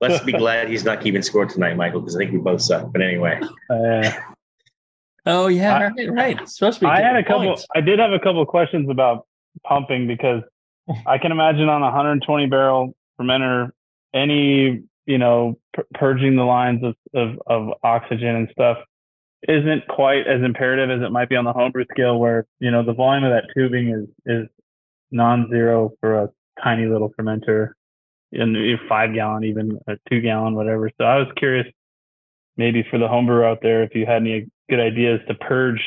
Let's be glad he's not keeping score tonight, Michael, because I think we both suck. But anyway. Uh, oh yeah, I, right, right. It's supposed to be. I had a couple. I did have a couple questions about pumping because I can imagine on a 120 barrel fermenter, any you know purging the lines of, of, of oxygen and stuff isn't quite as imperative as it might be on the homebrew scale, where you know the volume of that tubing is is non-zero for a tiny little fermenter, in five gallon, even a two gallon, whatever. So I was curious, maybe for the homebrewer out there, if you had any good ideas to purge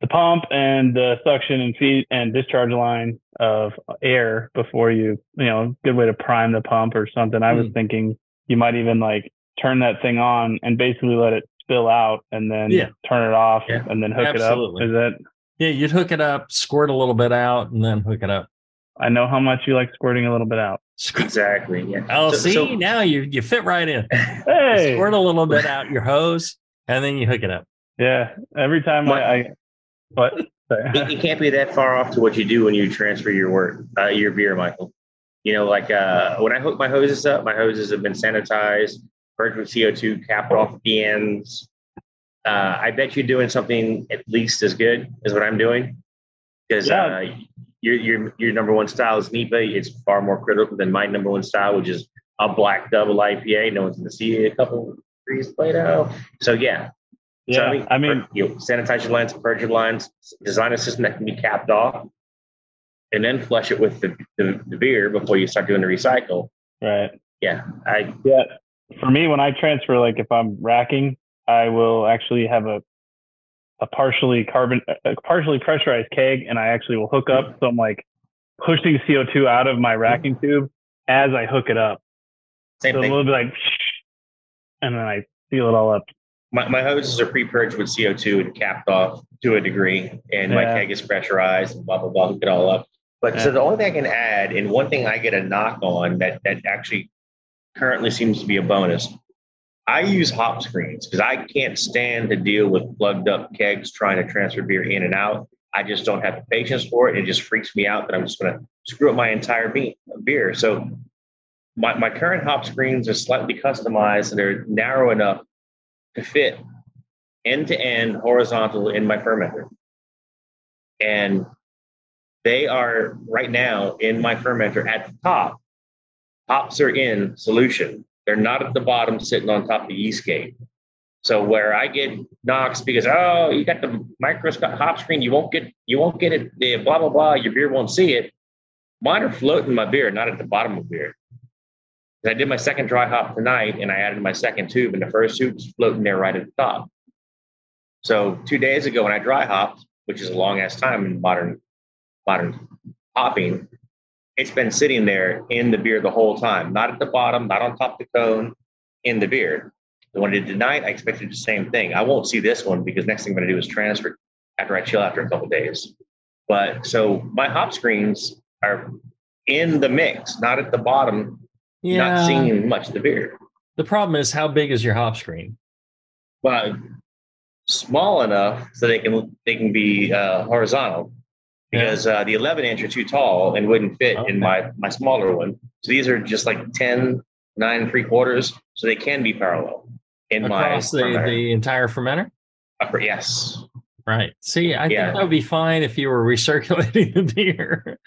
the pump and the suction and feed and discharge line of air before you, you know, a good way to prime the pump or something. I was mm. thinking you might even like turn that thing on and basically let it spill out and then yeah. turn it off yeah. and then hook Absolutely. it up. Is that? Yeah, you'd hook it up, squirt a little bit out, and then hook it up. I know how much you like squirting a little bit out. Exactly. Yeah. Oh, so, see, so, now you you fit right in. Hey, you squirt a little bit out your hose, and then you hook it up. Yeah. Every time I, I but it, can't be that far off to what you do when you transfer your work, uh, your beer, Michael. You know, like uh, when I hook my hoses up, my hoses have been sanitized, purged with CO2, capped off the ends. Uh, I bet you're doing something at least as good as what I'm doing because yeah. uh, your, your, your number one style is NEIPA. It's far more critical than my number one style, which is a black double IPA. No one's going to see a couple degrees later. So yeah, yeah, so, I mean, I mean you know, sanitize your lines, purge your lines, design a system that can be capped off, and then flush it with the, the, the beer before you start doing the recycle. Right. Yeah. I yeah. For me, when I transfer, like if I'm racking, I will actually have a a partially carbon, a partially pressurized keg, and I actually will hook up. So I'm like pushing CO2 out of my racking tube as I hook it up. Same so thing. a little bit like, and then I seal it all up my, my hoses are pre-purged with CO2 and capped off to a degree, and yeah. my keg is pressurized and blah blah blah. Hook it all up. But yeah. so the only thing I can add, and one thing I get a knock on that that actually currently seems to be a bonus. I use hop screens because I can't stand to deal with plugged up kegs trying to transfer beer in and out. I just don't have the patience for it. It just freaks me out that I'm just going to screw up my entire beer. So my, my current hop screens are slightly customized and they're narrow enough to fit end to end horizontal in my fermenter. And they are right now in my fermenter at the top. Hops are in solution. They're not at the bottom sitting on top of the yeast gate. So where I get knocks because oh you got the microscope hop screen you won't get you won't get it the blah blah blah your beer won't see it. Mine are floating in my beer, not at the bottom of beer. I did my second dry hop tonight and I added my second tube, and the first tube's floating there right at the top. So two days ago when I dry hopped, which is a long ass time in modern modern hopping, it's been sitting there in the beer the whole time, not at the bottom, not on top of the cone, in the beer. The one I did tonight, I expected the same thing. I won't see this one because next thing I'm going to do is transfer after I chill after a couple days. But so my hop screens are in the mix, not at the bottom, Yeah. not seeing much of the beer. The problem is how big is your hop screen? Well, small enough so they can they can be uh, horizontal because uh, the 11 inch are too tall and wouldn't fit Okay. in my my smaller one. So these are just like 10, 9 three quarters, so they can be parallel in Across my the, fermenter. the entire fermenter? upper. Yes, Right. See, I Yeah. think that would be fine if you were recirculating the beer.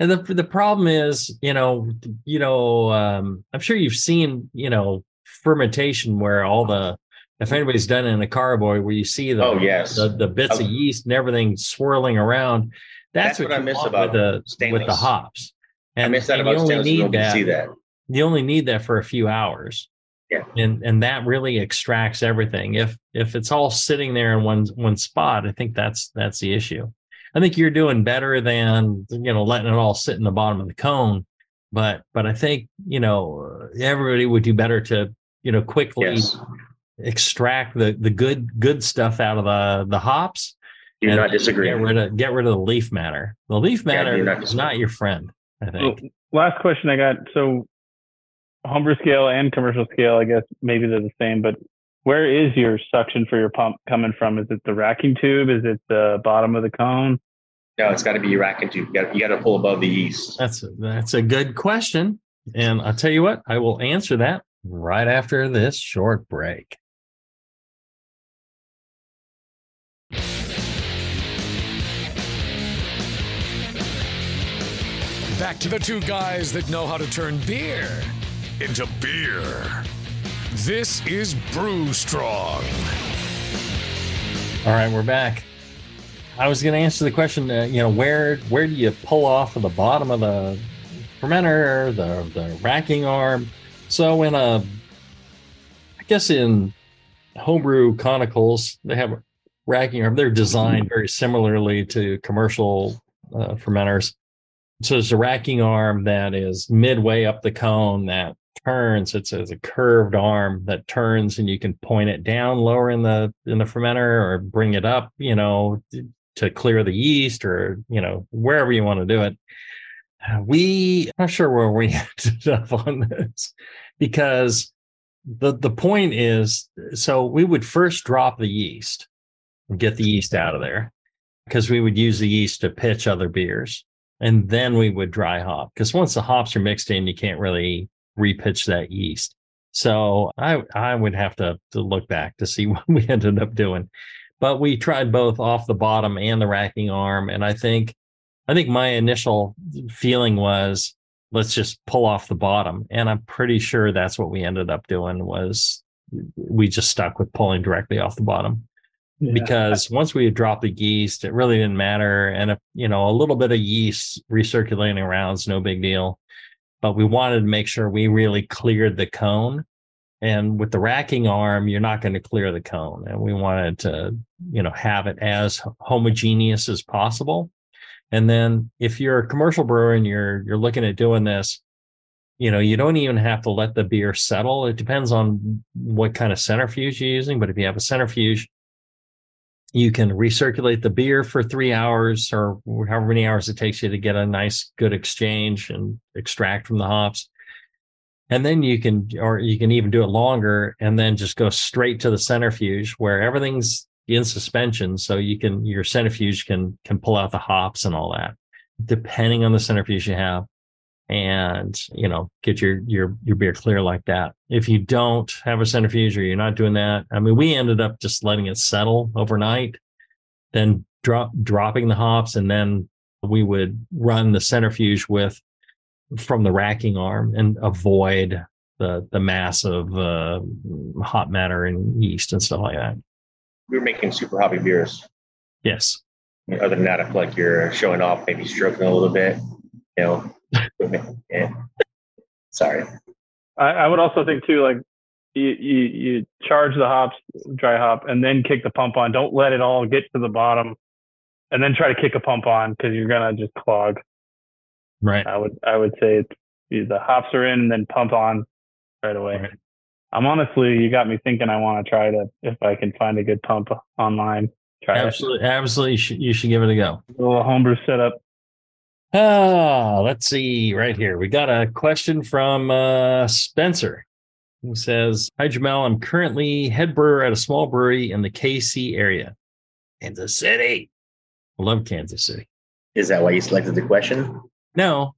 And the the problem is, you know, you know, um, I'm sure you've seen, you know, fermentation where all the if anybody's done it in a carboy where you see the Oh, yes. the, the bits of Oh. yeast and everything swirling around. That's, That's what I miss about the with the hops. I miss that and you about only stainless. Need don't get to that see that. you only need that for a few hours. Yeah. And and that really extracts everything. If if it's all sitting there in one one spot, I think that's that's the issue. I think you're doing better than you know letting it all sit in the bottom of the cone. But but I think you know everybody would do better to you know quickly Yes, extract the the good good stuff out of the the hops. Do and not disagree. Get rid of get rid of the leaf matter. The leaf Yeah, matter not is not your friend. I Well, think. last question I got. So, homebrew scale and commercial scale, I guess maybe they're the same, but where is your suction for your pump coming from? Is it the racking tube? Is it the bottom of the cone? No, it's got to be your racking tube. You got, you got to pull above the yeast. That's a, that's a good question. And I'll tell you what, I will answer that right after this short break. Back to the two guys that know how to turn beer into beer. This is Brew Strong. All right, we're back. I was going to answer the question. Uh, you know, where where do you pull off of the bottom of the fermenter, the the racking arm? So in a, I guess in homebrew conicals, they have a racking arm. They're designed very similarly to commercial uh, fermenters. So there's a racking arm that is midway up the cone that turns. It's, it's a curved arm that turns, and you can point it down lower in the in the fermenter or bring it up, you know, to clear the yeast or you know wherever you want to do it. We I'm not sure where we ended up on this because the the point is so we would first drop the yeast and get the yeast out of there because we would use the yeast to pitch other beers and then we would dry hop because once the hops are mixed in you can't really repitch that yeast. So i i would have to, to look back to see what we ended up doing. But we tried both off the bottom and the racking arm and i think i think my initial feeling was let's just pull off the bottom. And i'm pretty sure that's what we ended up doing was we just stuck with pulling directly off the bottom because once we had dropped the yeast, it really didn't matter. And if, you know, a little bit of yeast recirculating around is no big deal. But we wanted to make sure we really cleared the cone. And with the racking arm, you're not going to clear the cone. And we wanted to, you know, have it as homogeneous as possible. And then if you're a commercial brewer and you're you're looking at doing this, you know, you don't even have to let the beer settle. It depends on what kind of centrifuge you're using. But if you have a centrifuge, you can recirculate the beer for three hours or however many hours it takes you to get a nice good exchange and extract from the hops. And then you can or you can even do it longer and then just go straight to the centrifuge where everything's in suspension. So you can your centrifuge can can pull out the hops and all that depending on the centrifuge you have and you know get your your your beer clear like that if you don't have a centrifuge or you're not doing that i mean we ended up just letting it settle overnight then drop dropping the hops and then we would run the centrifuge with from the racking arm and avoid the the mass of uh, hot matter and yeast and stuff like that We were making super hoppy beers. yes Other than that, I feel like you're showing off, maybe stroking a little bit. You know, yeah. Sorry. I, I would also think too, like you, you you charge the hops, dry hop, and then kick the pump on. Don't let it all get to the bottom, and then try to kick a pump on because you're gonna just clog. right I would I would say it's the hops are in and then pump on right away. Right. I'm honestly, you got me thinking. I want to try to if I can find a good pump online, Try it. Absolutely, absolutely, you should, you should give it a go. A little homebrew setup. Ah, let's see right here. We got a question from uh, Spencer who says, Hi, Jamil. I'm currently head brewer at a small brewery in the KC area, Kansas City. I love Kansas City. Is that why you selected the question? No,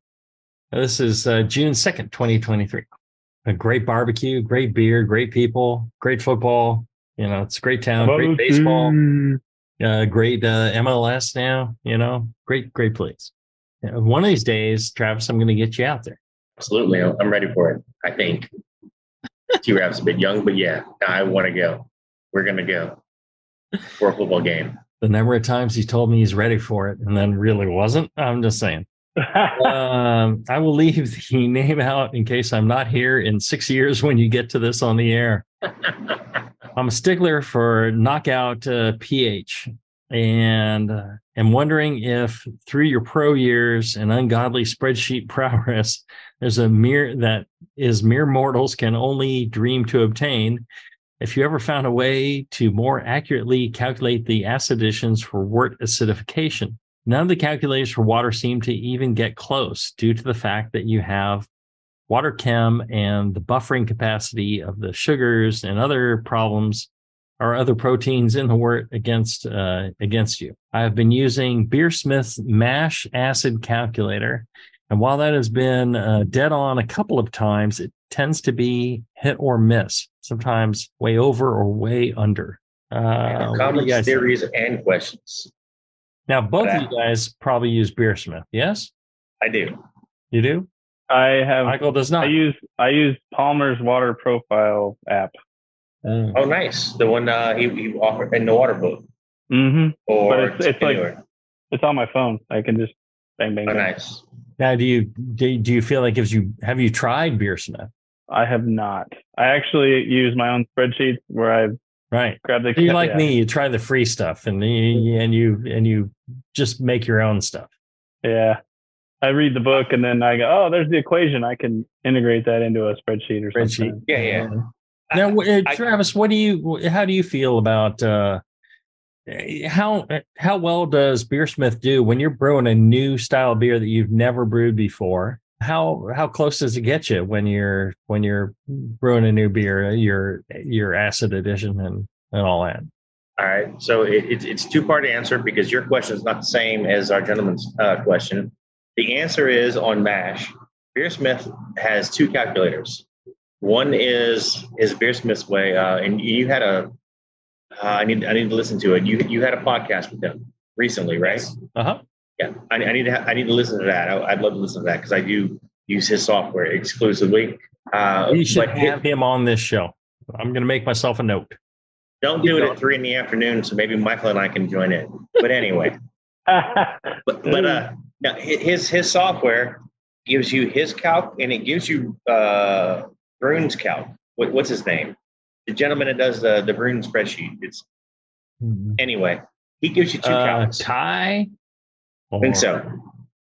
this is uh, June 2nd, 2023. A great barbecue, great beer, great people, great football. You know, it's a great town, great baseball, uh, great uh, MLS now, you know, great, great place. Yeah, one of these days, Travis, I'm going to get you out there. Absolutely. I'm I'm ready for it. I think. T Rap's a bit young, but yeah, I want to go. We're going to go for a football game. The number of times he told me he's ready for it and then really wasn't, I'm just saying. um, I will leave the name out in case I'm not here in six years when you get to this on the air. I'm a stickler for knockout uh, pH and uh, am wondering if through your pro years and ungodly spreadsheet prowess, there's a mere that is mere mortals can only dream to obtain. If you ever found a way to more accurately calculate the acid additions for wort acidification, none of the calculators for water seem to even get close due to the fact that you have water chem and the buffering capacity of the sugars and other problems or other proteins in the wort against uh, against you. I have been using Beersmith's mash acid calculator, and while that has been uh, dead on a couple of times, it tends to be hit or miss. Sometimes way over or way under. Uh, what do Comments, guys think? theories, and questions. Now, both of you guys probably use Beersmith. Yes, I do. you do. I have. Michael does not. I use I use Palmer's water profile app. Uh, Oh, nice. The one uh, he, he offered in the water boat. Mm hmm Or But it's- it's like- It's on my phone. I can just bang bang. oh, bang. nice. now, do you do, do you feel like gives you? Have you tried Beersmith? I have not. I actually use my own spreadsheets where I Right. grab the. You like yeah. me, you try the free stuff and you, and you and you just make your own stuff. Yeah. I read the book and then I go, oh, there's the equation. I can integrate that into a spreadsheet or Spreadsheet. something. Yeah, yeah. Now, wh- uh, I- Travis, what do you? How do you feel about uh, how how well does Beersmith do when you're brewing a new style of beer that you've never brewed before? How how close does it get you when you're when you're brewing a new beer, your your acid addition and and all that? All right. So it, it's it's two part answer because your question is not the same as our gentleman's uh, question. The answer is on MASH. Beersmith has two calculators. One is is Beersmith's way, uh, and you had a. Uh, I need I need to listen to it. You you had a podcast with him recently, right? Uh huh. Yeah, I, I need to ha- I need to listen to that. I, I'd love to listen to that because I do use his software exclusively. Uh, You should but have him on this show. I'm going to make myself a note. don't do it at three in the afternoon, so maybe Michael and I can join in. But anyway. but, but uh, now his his software gives you his calc and it gives you uh, Brune's calc. What, what's his name? The gentleman that does the the Brune spreadsheet. It's anyway. He gives you two Uh, calcs. Ty. I think so.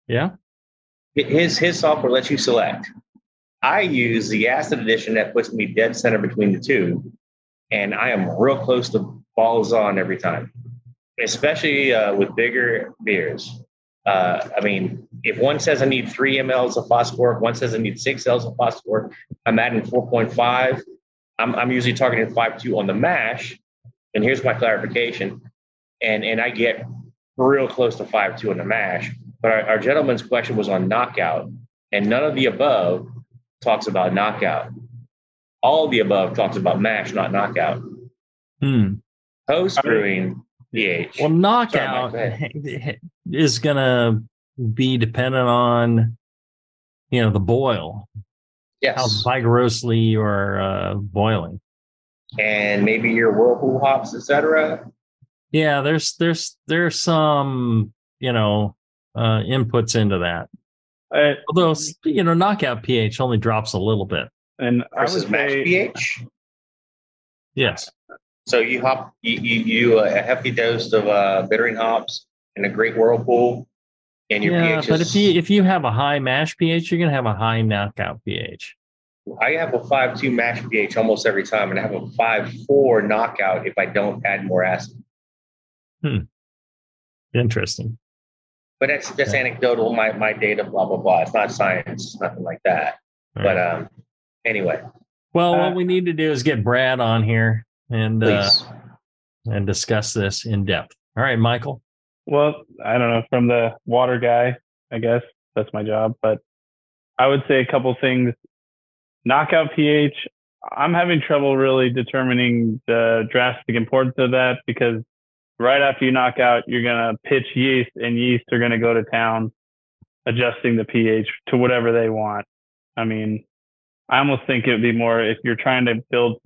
Yeah. His his software lets you select. I use the acid edition that puts me dead center between the two, and I am real close to balls on every time, especially uh, with bigger beers. Uh, I mean, if one says I need three mLs of phosphoric, one says I need six L's of phosphoric, I'm adding 4.5. I'm, I'm usually targeting 5.2 on the mash. And here's my clarification. And, and I get real close to 5.2 on the mash. But our, our gentleman's question was on knockout, and none of the above talks about knockout. All the above talks about mash, not knockout. Hmm. Post brewing pH. Well, knockout Sorry, is going to be dependent on, you know, the boil, Yes. how vigorously you're uh, boiling. and maybe your whirlpool hops, etc. Yeah, there's there's there's some you know uh, inputs into that. Uh, Although you know, knockout pH only drops a little bit. and I versus would mash say, pH. Yes. So you hop, you you, you uh, a hefty dose of uh, bittering hops and a great whirlpool, and your Yeah, pH but is. if you if you have a high mash pH, you're gonna have a high knockout pH. I have a five two mash pH almost every time, and I have a five four knockout if I don't add more acid. Hmm. Interesting. But that's that's anecdotal. My my data, blah blah blah. It's not science, nothing like that. All But right. um, anyway, well, uh, what we need to do is get Brad on here and uh, and discuss this in depth. All right, Michael. Well, I don't know. From the water guy, I guess that's my job. But I would say a couple things. Knockout pH. I'm having trouble really determining the drastic importance of that because right after you knock out, you're gonna pitch yeast, and yeast are gonna go to town, adjusting the pH to whatever they want. I mean, I almost think it would be more if you're trying to build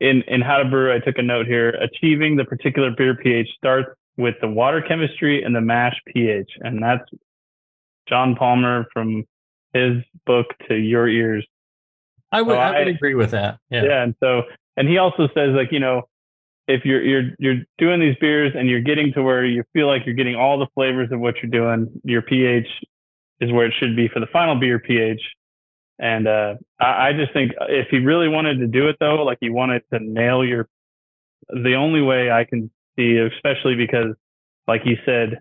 in in how to brew. I took a note here. Achieving the particular beer pH starts with the water chemistry and the mash pH, and that's John Palmer from his book to your ears. I would Oh, I would agree with that. Yeah. Yeah. and so and he also says like you know if you're you're you're doing these beers and you're getting to where you feel like you're getting all the flavors of what you're doing, your pH is where it should be for the final beer pH. And uh, I, I just think if he really wanted to do it though, like he wanted to nail your, the only way I can see, especially because, like you said,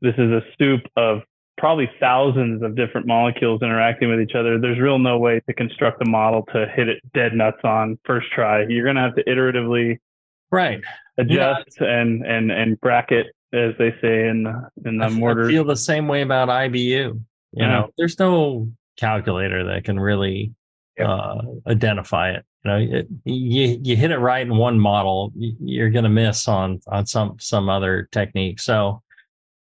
this is a soup of probably thousands of different molecules interacting with each other. There's real no way to construct a model to hit it dead nuts on first try. You're going to have to iteratively Right. adjust and and and bracket, as they say in in the I mortar. feel the same way about IBU. You Yeah. know, there's no calculator that can really Yeah. uh, identify it. You know, it, you you hit it right in one model, you're going to miss on on some some other technique. So,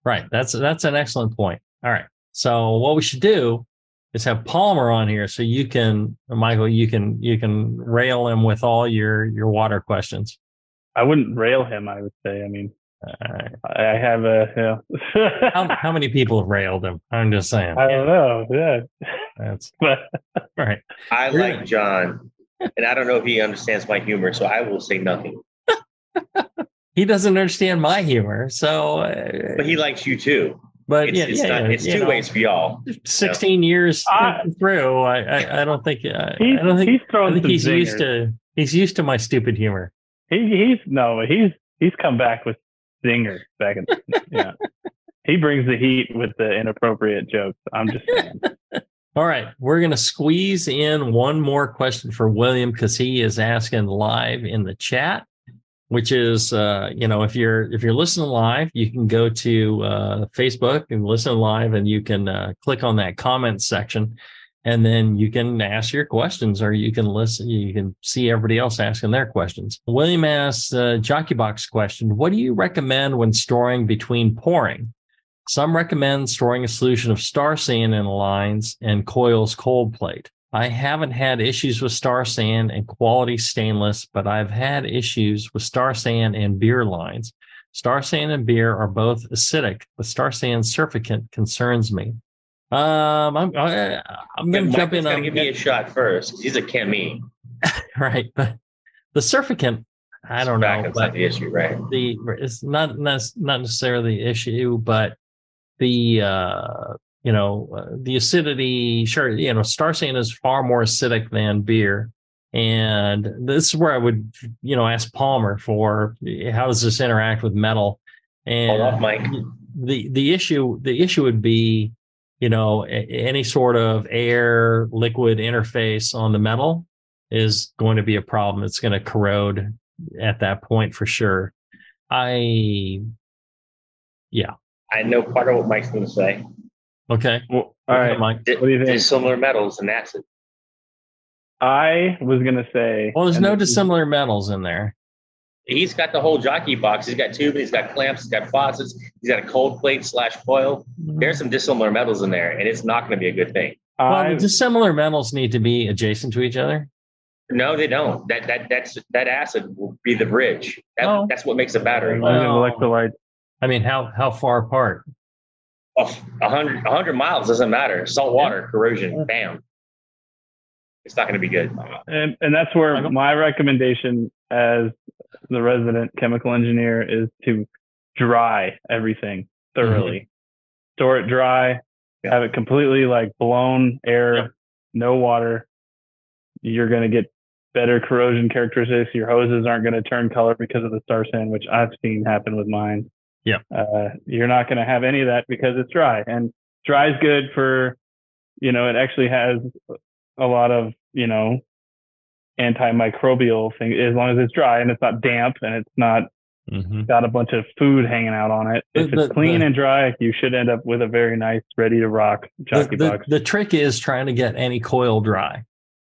right, that's that's an excellent point. All right, so what we should do is have Palmer on here, so you can, Michael, you can you can rail him with all your your water questions. I wouldn't rail him. I would say. I mean. I I have a. You know, How, how many people have railed him? I'm just saying. I don't know. Yeah, That's but all right. I Really? like John, and I don't know if he understands my humor, so I will say nothing. he doesn't understand my humor. So, uh, But he likes you too. but It's, yeah, it's, yeah, not, yeah, it's two know, ways for y'all. Sixteen years I- through, I, I, I don't think, uh, he's I don't think, he's I think some he's used to, he's used to my stupid humor. He he's no, he's he's come back with zingers back in. yeah, he brings the heat with the inappropriate jokes. I'm just saying. All right, we're gonna squeeze in one more question for William because he is asking live in the chat, which is, uh, you know, if you're if you're listening live, you can go to uh, Facebook and listen live, and you can uh, click on that comment section, and then you can ask your questions, or you can listen, you can see everybody else asking their questions. William asks uh, Jockey Box question: What do you recommend when storing between pouring? Some recommend storing a solution of Star San in lines and coils cold plate. I haven't had issues with Star San and quality stainless, but I've had issues with Star San and beer lines. Star San and beer are both acidic, but Star San surfactant concerns me. Um, I'm I, I'm going to jump in Michael's on give me a shot first. He's a chemie. right, but the surfactant, I don't know, but not the issue, right? the it's not not not necessarily the issue, but the uh you know uh, the acidity. Sure, you know, Star San is far more acidic than beer, and this is where I would you know ask Palmer for how does this interact with metal, Hold off, and Mike. the the issue the issue would be you know any sort of air liquid interface on the metal is going to be a problem. It's going to corrode at that point for sure. I yeah. I know part of what Mike's going to say. okay. Well, all right. Mike. Di- What do you think? Dissimilar metals and acid. I was gonna say. Well, there's no this is- dissimilar metals in there. He's got the whole jockey box. He's got tubing. He's got clamps. He's got faucets. He's got a cold plate slash coil. Mm-hmm. There's some dissimilar metals in there, and it's not going to be a good thing. Well, I, the dissimilar metals need to be adjacent to each other. No, they don't. That that that's that acid will be the bridge. That, Oh. That's what makes a battery. Oh. Like Well- electrolyte. I mean, how how far apart? Oh, a hundred a hundred miles doesn't matter. Salt water corrosion. Bam. It's not going to be good. And, and that's where my recommendation as the resident chemical engineer is to dry everything thoroughly. Store it dry, Yeah. have it completely like blown air, Yep. no water. You're going to get better corrosion characteristics. Your hoses aren't going to turn color because of the Star San, which I've seen happen with mine. Yeah. Uh, you're not going to have any of that because it's dry, and dry is good for, you know, it actually has a lot of you know antimicrobial thing as long as it's dry and it's not damp and it's not Mhm. got a bunch of food hanging out on it. If The- it's clean the- and dry, you should end up with a very nice, ready to rock The, jockey the, box. the trick is trying to get any coil dry.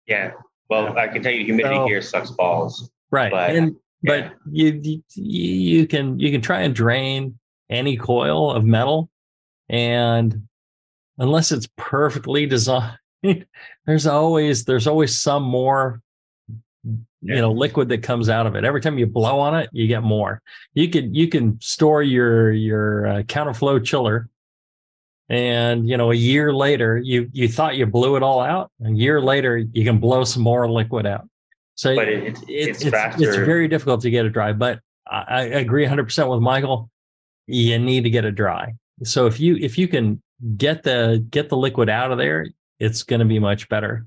Yeah. Well, I can tell you, humidity So- here sucks balls. Right. But- and but you, you you can you can try and drain any coil of metal and unless it's perfectly designed there's always there's always some more you know liquid that comes out of it. Every time you blow on it you get more. You can you can store your your uh, counterflow chiller and you know a year later you you thought you blew it all out. A year later you can blow some more liquid out. So But it, it's, it's it's, it's, faster. it's very difficult to get it dry but I, I agree 100% with michael. You need to get it dry. So if you if you can get the get the liquid out of there it's going to be much better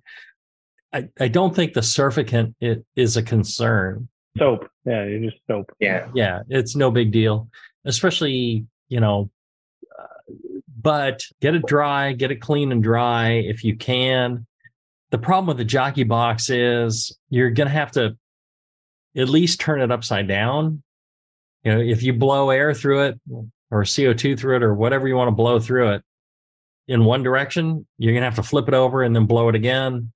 i i don't think the surfactant it is a concern soap. Yeah, you just soap. yeah. yeah it's no big deal especially you know uh, but get it dry get it clean and dry if you can the problem with the jockey box is you're going to have to at least turn it upside down you know if you blow air through it or co2 through it or whatever you want to blow through it in one direction you're going to have to flip it over and then blow it again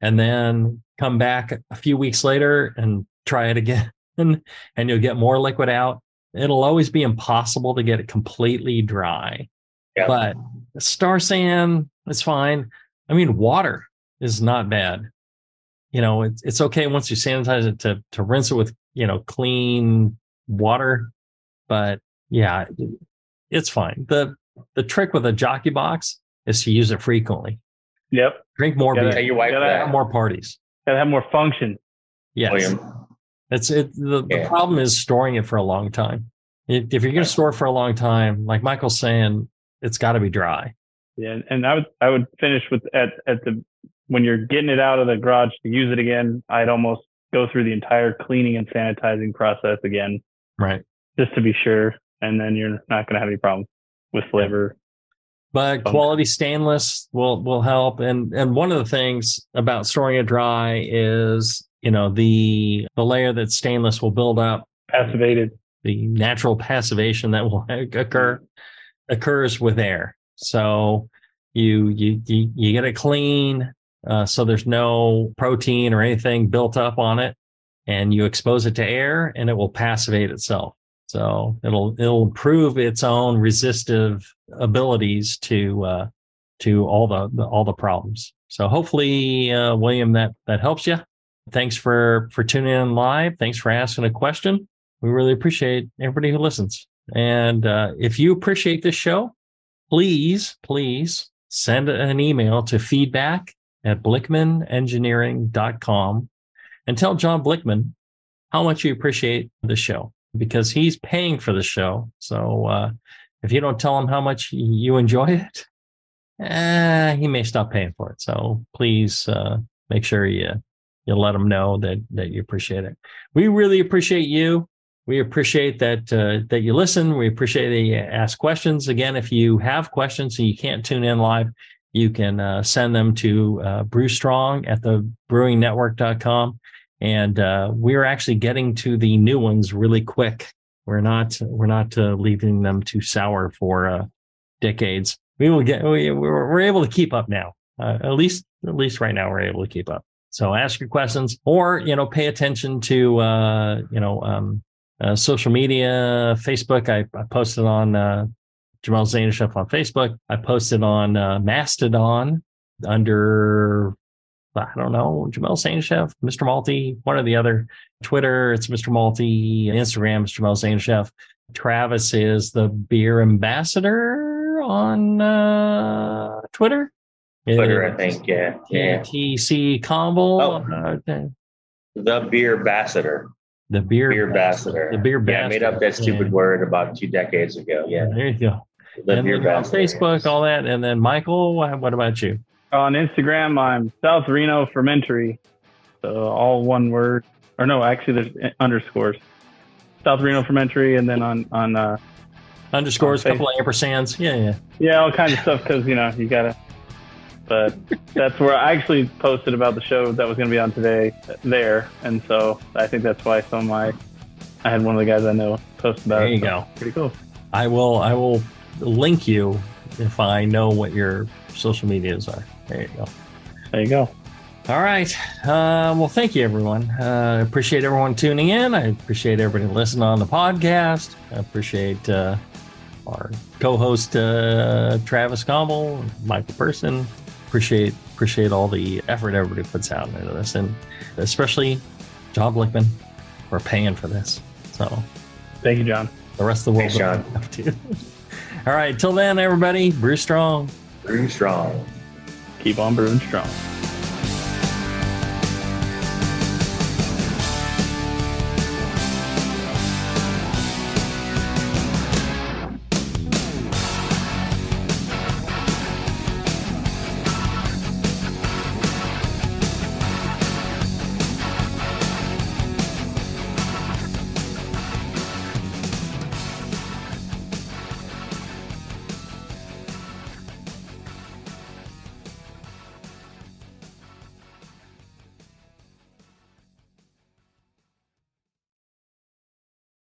and then come back a few weeks later and try it again and you'll get more liquid out. It'll always be impossible to get it completely dry. Yeah. But Star San, it's fine. I mean, water is not bad. You know, it's it's okay once you sanitize it to to rinse it with, you know, clean water. But yeah, it's fine. The the trick with a jockey box is to use it frequently. Yep. Drink more Gotta- beer, Tell your wife Gotta have more parties. Gotta have more function. Yes. William. It's it. The, the problem is storing it for a long time. If, if you're going to store it for a long time, like Michael's saying, it's got to be dry. Yeah, and I would I would finish with at at the when you're getting it out of the garage to use it again. I'd almost go through the entire cleaning and sanitizing process again Right. just to be sure, and then you're not going to have any problems with flavor. But quality stainless will will help. And and one of the things about storing it dry is you know the the layer that stainless will build up Passivated. the natural passivation that will occur occurs with air. So you you you, you get it clean, uh, so there's no protein or anything built up on it, and you expose it to air, and it will passivate itself. So it'll it'll improve its own resistive abilities to uh, to all the, the all the problems. So hopefully, uh, William, that that helps you. Thanks for for tuning in live. Thanks for asking a question we really appreciate everybody who listens. And uh, if you appreciate this show, please, please send an email to feedback at blichmannengineering.com and tell John Blichmann how much you appreciate the show because he's paying for the show. So uh, if you don't tell him how much you enjoy it, eh, he may stop paying for it. So please uh, make sure you you let him know that that you appreciate it. We really appreciate you. We appreciate that uh, that you listen. We appreciate that you ask questions. Again, if you have questions and you can't tune in live, you can uh, send them to uh, Brew Strong at the brewingnetwork.com. And uh, we're actually getting to the new ones really quick. We're not we're not uh, leaving them too sour for uh, decades. We will get we, we're, able to keep up now. Uh, at least at least right now we're able to keep up. So ask your questions, or you know, pay attention to uh, you know um, uh, social media, Facebook. I, I posted on uh, Jamil Zainasheff on Facebook. I posted on Mastodon under I don't know Jamil Zainasheff, Mr. Malty, one or the other. Twitter, it's Mr. Malty. Instagram, it's Jamil Zainasheff. Travis is the beer ambassador on uh, Twitter. Twitter, I think. Yeah. Yeah. TC Conville. Oh. uh, The beer ambassador. the beer, Beer ambassador. The beer ambassador. Yeah, I made up that stupid Yeah. word about two decades ago. Yeah. There you go. The and beer ambassador. Facebook, all that. And then Michael, what about you? On Instagram, I'm South Reno Fermentary. So all one word, or no, actually there's underscores. South Reno Fermentary, and then on on uh, Underscores, On couple of ampersands. Yeah, yeah. yeah, all kinds of stuff because you know you gotta. But that's where I actually posted about the show that was going to be on today there, and so I think that's why some of my I had one of the guys I know post about There it. you so go. Pretty cool. I will I will link you if I know what your social medias are. There you go. There you go. All right. Uh, well, thank you, everyone. Uh, appreciate everyone tuning in. I appreciate everybody listening on the podcast. I appreciate uh, our co-host uh, Travis Gomble, Michael Person. Appreciate appreciate all the effort everybody puts out into this, and especially John Blichmann. We're paying for this, so Thank you, John. the rest of the world Thanks, John. doesn't have to. all right. Till then, everybody, brew strong. Brew strong. Keep on brewing strong.